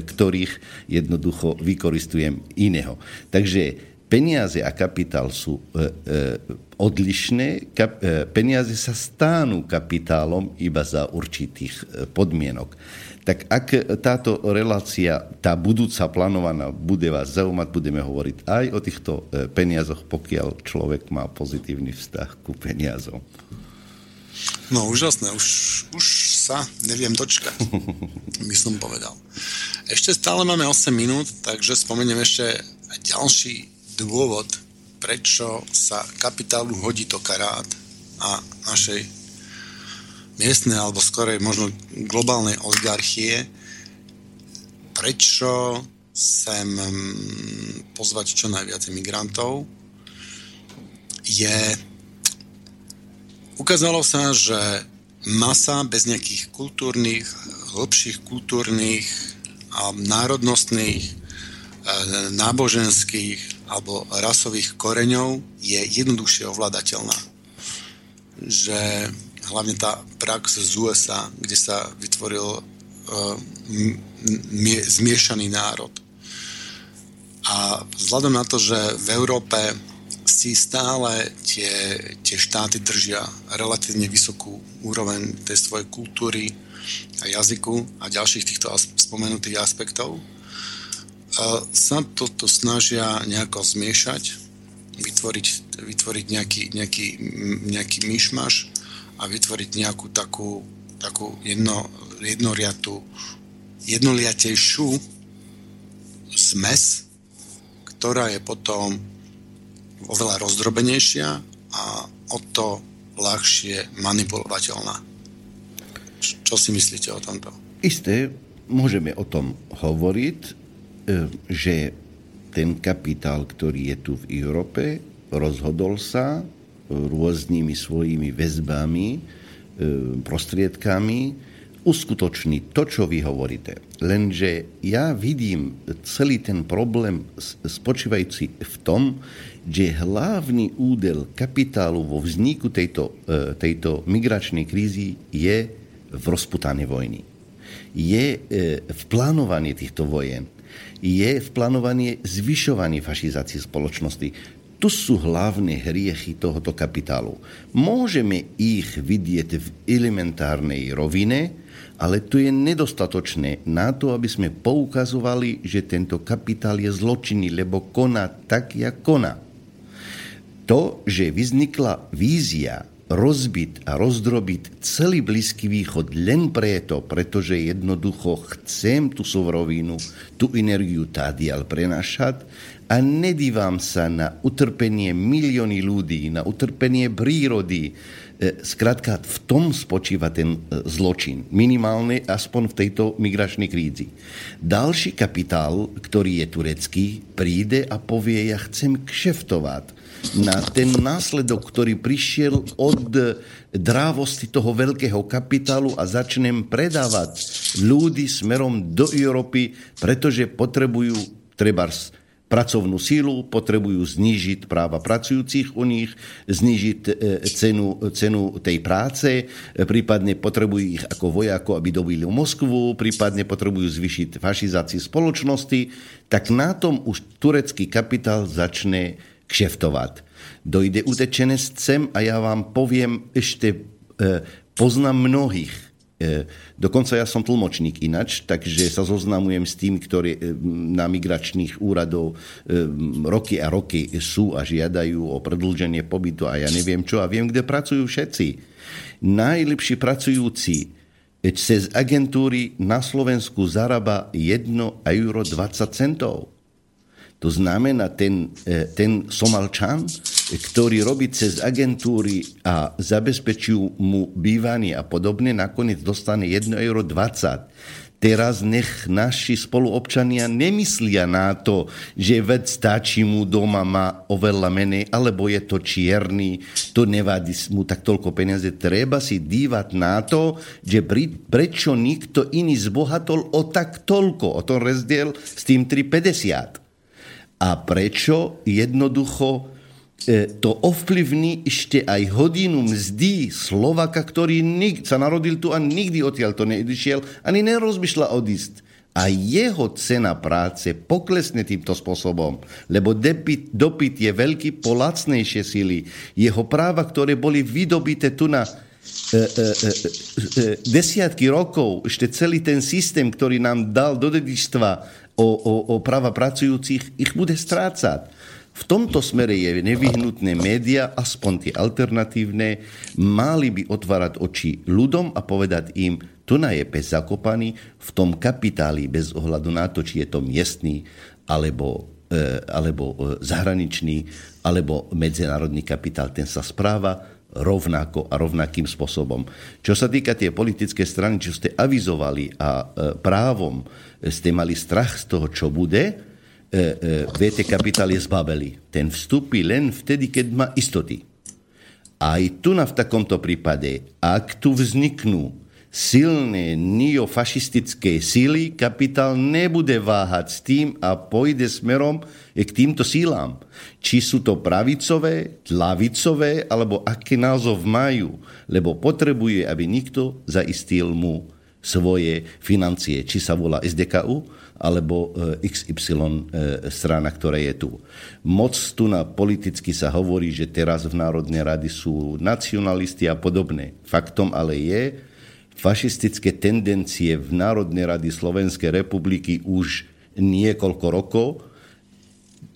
ktorých jednoducho vykoristujem iného. Takže peniaze a kapitál sú e, e, odlišné. Peniaze sa stanú kapitálom iba za určitých podmienok. Tak ak táto relácia, tá budúca plánovaná, bude vás zaujímať, budeme hovoriť aj o týchto e, peniazoch, pokiaľ človek má pozitívny vzťah ku peniazom. No úžasné, už, už sa neviem dočkať, by som povedal. Ešte stále máme 8 minút, takže spomeniem ešte ďalší dôvod, prečo sa kapitálu hodí to karát a našej miestnej alebo skorej možno globálnej oligarchie, prečo sem mm, pozvať čo najviac imigrantov, je ukázalo sa, že masa bez nejakých kultúrnych, hlbších kultúrnych a národnostných, e, náboženských alebo rasových koreňov je jednoduchšie ovládateľná. Že hlavne tá prax z USA, kde sa vytvoril uh, mie, zmiešaný národ. A vzhľadom na to, že v Európe si stále tie, tie štáty držia relatívne vysokú úroveň tej svojej kultúry a jazyku a ďalších týchto spomenutých aspektov, uh, sa toto snažia nejako zmiešať, vytvoriť, vytvoriť nejaký, nejaký, nejaký myšmaš a vytvoriť nejakú takú, takú jedno, jednoriatú, jednoliatejšiu zmes, ktorá je potom oveľa rozdrobenejšia a o to ľahšie manipulovateľná. Čo si myslíte o tomto? Isté, môžeme o tom hovoriť, e, že ten kapitál, ktorý je tu v Európe, rozhodol sa rôznymi svojimi väzbami, e, prostriedkami uskutočniť to, čo vy hovoríte. Lenže ja vidím celý ten problém spočívajúci v tom, že hlavný údel kapitálu vo vzniku tejto, e, tejto migračnej krízy je v rozputaní vojny. Je e, v plánovaní týchto vojen. Je v plánovaní zvyšovaní fašizácie spoločnosti tu sú hlavné hriechy tohoto kapitálu. Môžeme ich vidieť v elementárnej rovine, ale to je nedostatočné na to, aby sme poukazovali, že tento kapitál je zločinný, lebo koná tak, jak koná. To, že vznikla vízia rozbiť a rozdrobiť celý Blízky východ len preto, pretože jednoducho chcem tú surovinu, tú energiu tádial prenašať a nedívam sa na utrpenie milióny ľudí, na utrpenie prírody, Skrátka, v tom spočíva ten e, zločin. Minimálne aspoň v tejto migračnej krízi. Další kapitál, ktorý je turecký, príde a povie, ja chcem kšeftovať na ten následok, ktorý prišiel od drávosti toho veľkého kapitálu a začnem predávať ľudí smerom do Európy, pretože potrebujú trebárs pracovnú sílu, potrebujú znížiť práva pracujúcich u nich, znížiť e, cenu, cenu tej práce, e, prípadne potrebujú ich ako vojako, aby dobili Moskvu, prípadne potrebujú zvyšiť fašizáciu spoločnosti, tak na tom už turecký kapitál začne kšeftovať. Dojde utečenec sem a ja vám poviem ešte, e, poznám mnohých E, dokonca ja som tlmočník inač, takže sa zoznamujem s tým, ktorí e, na migračných úradov roky a roky sú a žiadajú o predlženie pobytu a ja neviem čo a viem, kde pracujú všetci. Najlepší pracujúci cez agentúry na Slovensku zarába 1 euro 20 centov. To znamená, ten, ten Somalčan ktorý robí cez agentúry a zabezpečujú mu bývanie a podobne, nakoniec dostane 1,20 euro. Teraz nech naši spoluobčania nemyslia na to, že ved stačí mu doma má oveľa menej, alebo je to čierny, to nevadí mu tak toľko peniaze. Treba si dívať na to, že prečo nikto iný zbohatol o tak toľko, o tom rozdiel s tým 3,50. A prečo jednoducho E, to ovplyvní ešte aj hodinu mzdy Slovaka, ktorý nik- sa narodil tu a nikdy odtiaľ to neišiel, ani nerozmýšľa odísť. A jeho cena práce poklesne týmto spôsobom, lebo dopyt, dopyt je veľký po lacnejšie sily. Jeho práva, ktoré boli vydobité tu na e, e, e, e, desiatky rokov, ešte celý ten systém, ktorý nám dal do dedičstva o, o, o práva pracujúcich, ich bude strácať. V tomto smere je nevyhnutné média, aspoň tie alternatívne, mali by otvárať oči ľudom a povedať im, tu na je pes zakopaný v tom kapitáli bez ohľadu na to, či je to miestný alebo, e, alebo e, zahraničný alebo medzinárodný kapitál. Ten sa správa rovnako a rovnakým spôsobom. Čo sa týka tie politické strany, čo ste avizovali a e, právom ste mali strach z toho, čo bude, e, e, viete, kapitál je zbabeli. Ten vstupí len vtedy, keď má istoty. Aj tu na v takomto prípade, ak tu vzniknú silné neofašistické síly, kapitál nebude váhať s tým a pôjde smerom k týmto sílám. Či sú to pravicové, tlavicové, alebo aké názov majú, lebo potrebuje, aby nikto zaistil mu svoje financie, či sa volá SDKU, alebo e, XY e, strana, ktorá je tu. Moc tu na politicky sa hovorí, že teraz v Národnej rady sú nacionalisti a podobné. Faktom ale je, fašistické tendencie v Národnej rady Slovenskej republiky už niekoľko rokov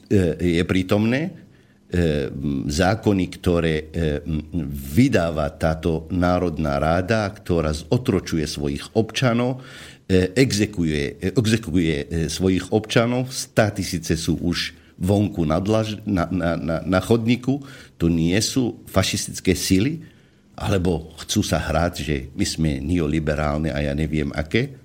e, je prítomné. Zákony, ktoré vydáva táto Národná rada, ktorá zotročuje svojich občanov, E, exekuje, e, exekuje e, svojich občanov, stá tisíce sú už vonku na, dlaž, na, na, na, na chodníku, to nie sú fašistické sily, alebo chcú sa hrať, že my sme neoliberálne a ja neviem aké,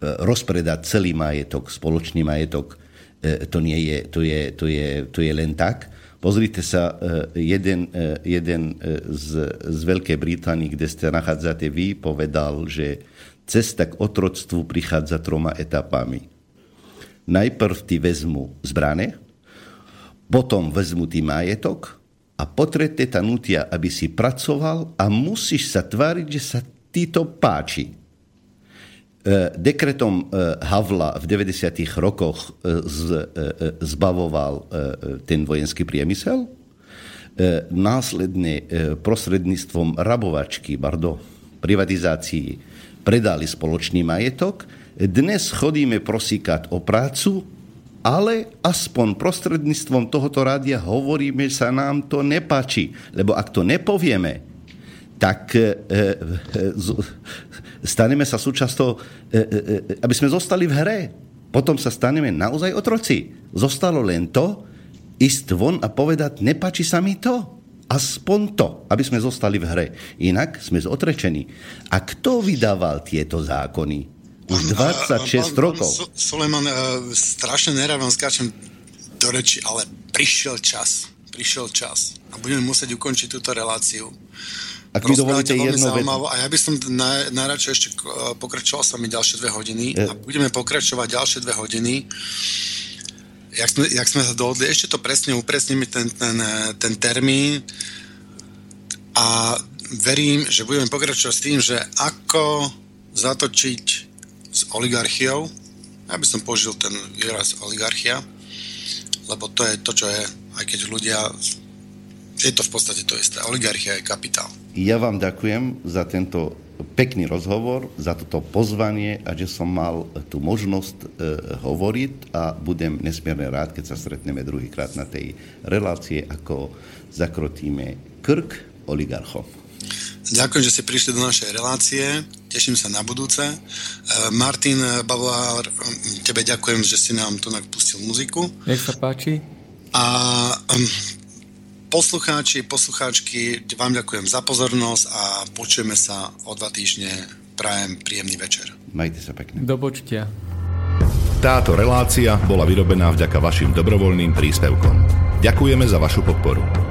rozpredať celý majetok, spoločný majetok, to, nie je, to, je, to, je, to je len tak. Pozrite sa, jeden, jeden z, z Veľkej Británie, kde ste nachádzate vy, povedal, že Cesta k otroctvu prichádza troma etapami. Najprv ti vezmu zbrane, potom vezmu ti majetok a po tretie ta nutia, aby si pracoval a musíš sa tváriť, že sa ti to páči. dekretom Havla v 90. rokoch zbavoval ten vojenský priemysel, následne prostredníctvom rabovačky, bardo, privatizácii predali spoločný majetok. Dnes chodíme prosíkať o prácu, ale aspoň prostredníctvom tohoto rádia hovoríme, sa nám to nepáči. Lebo ak to nepovieme, tak e, e, staneme sa súčasťou, e, aby sme zostali v hre. Potom sa staneme naozaj otroci. Zostalo len to, ísť von a povedať, nepáči sa mi to. Aspoň to, aby sme zostali v hre. Inak sme zotrečení. A kto vydával tieto zákony? Už 26 pán, rokov. Pán Suleman, uh, strašne nerávam skáčem do reči, ale prišiel čas. Prišiel čas. A budeme musieť ukončiť túto reláciu. Ak mi dovolíte jedno zaujímavé. A ja by som naj, najradšej ešte pokračoval sa mi ďalšie dve hodiny. Je... A budeme pokračovať ďalšie dve hodiny. Jak sme, jak sme sa dohodli, ešte to presne upresníme ten, ten, ten termín a verím, že budeme pokračovať s tým, že ako zatočiť s oligarchiou. Ja by som použil ten výraz oligarchia, lebo to je to, čo je, aj keď ľudia je to v podstate to isté. Oligarchia je kapitál. Ja vám ďakujem za tento pekný rozhovor, za toto pozvanie a že som mal tú možnosť e, hovoriť a budem nesmierne rád, keď sa stretneme druhýkrát na tej relácie, ako zakrotíme krk oligarchom. Ďakujem, že ste prišli do našej relácie. Teším sa na budúce. E, Martin Bavlár, tebe ďakujem, že si nám tu pustil muziku. Nech sa páči. A poslucháči, poslucháčky, vám ďakujem za pozornosť a počujeme sa o dva týždne. Prajem príjemný večer. Majte sa pekne. Do počutia. Táto relácia bola vyrobená vďaka vašim dobrovoľným príspevkom. Ďakujeme za vašu podporu.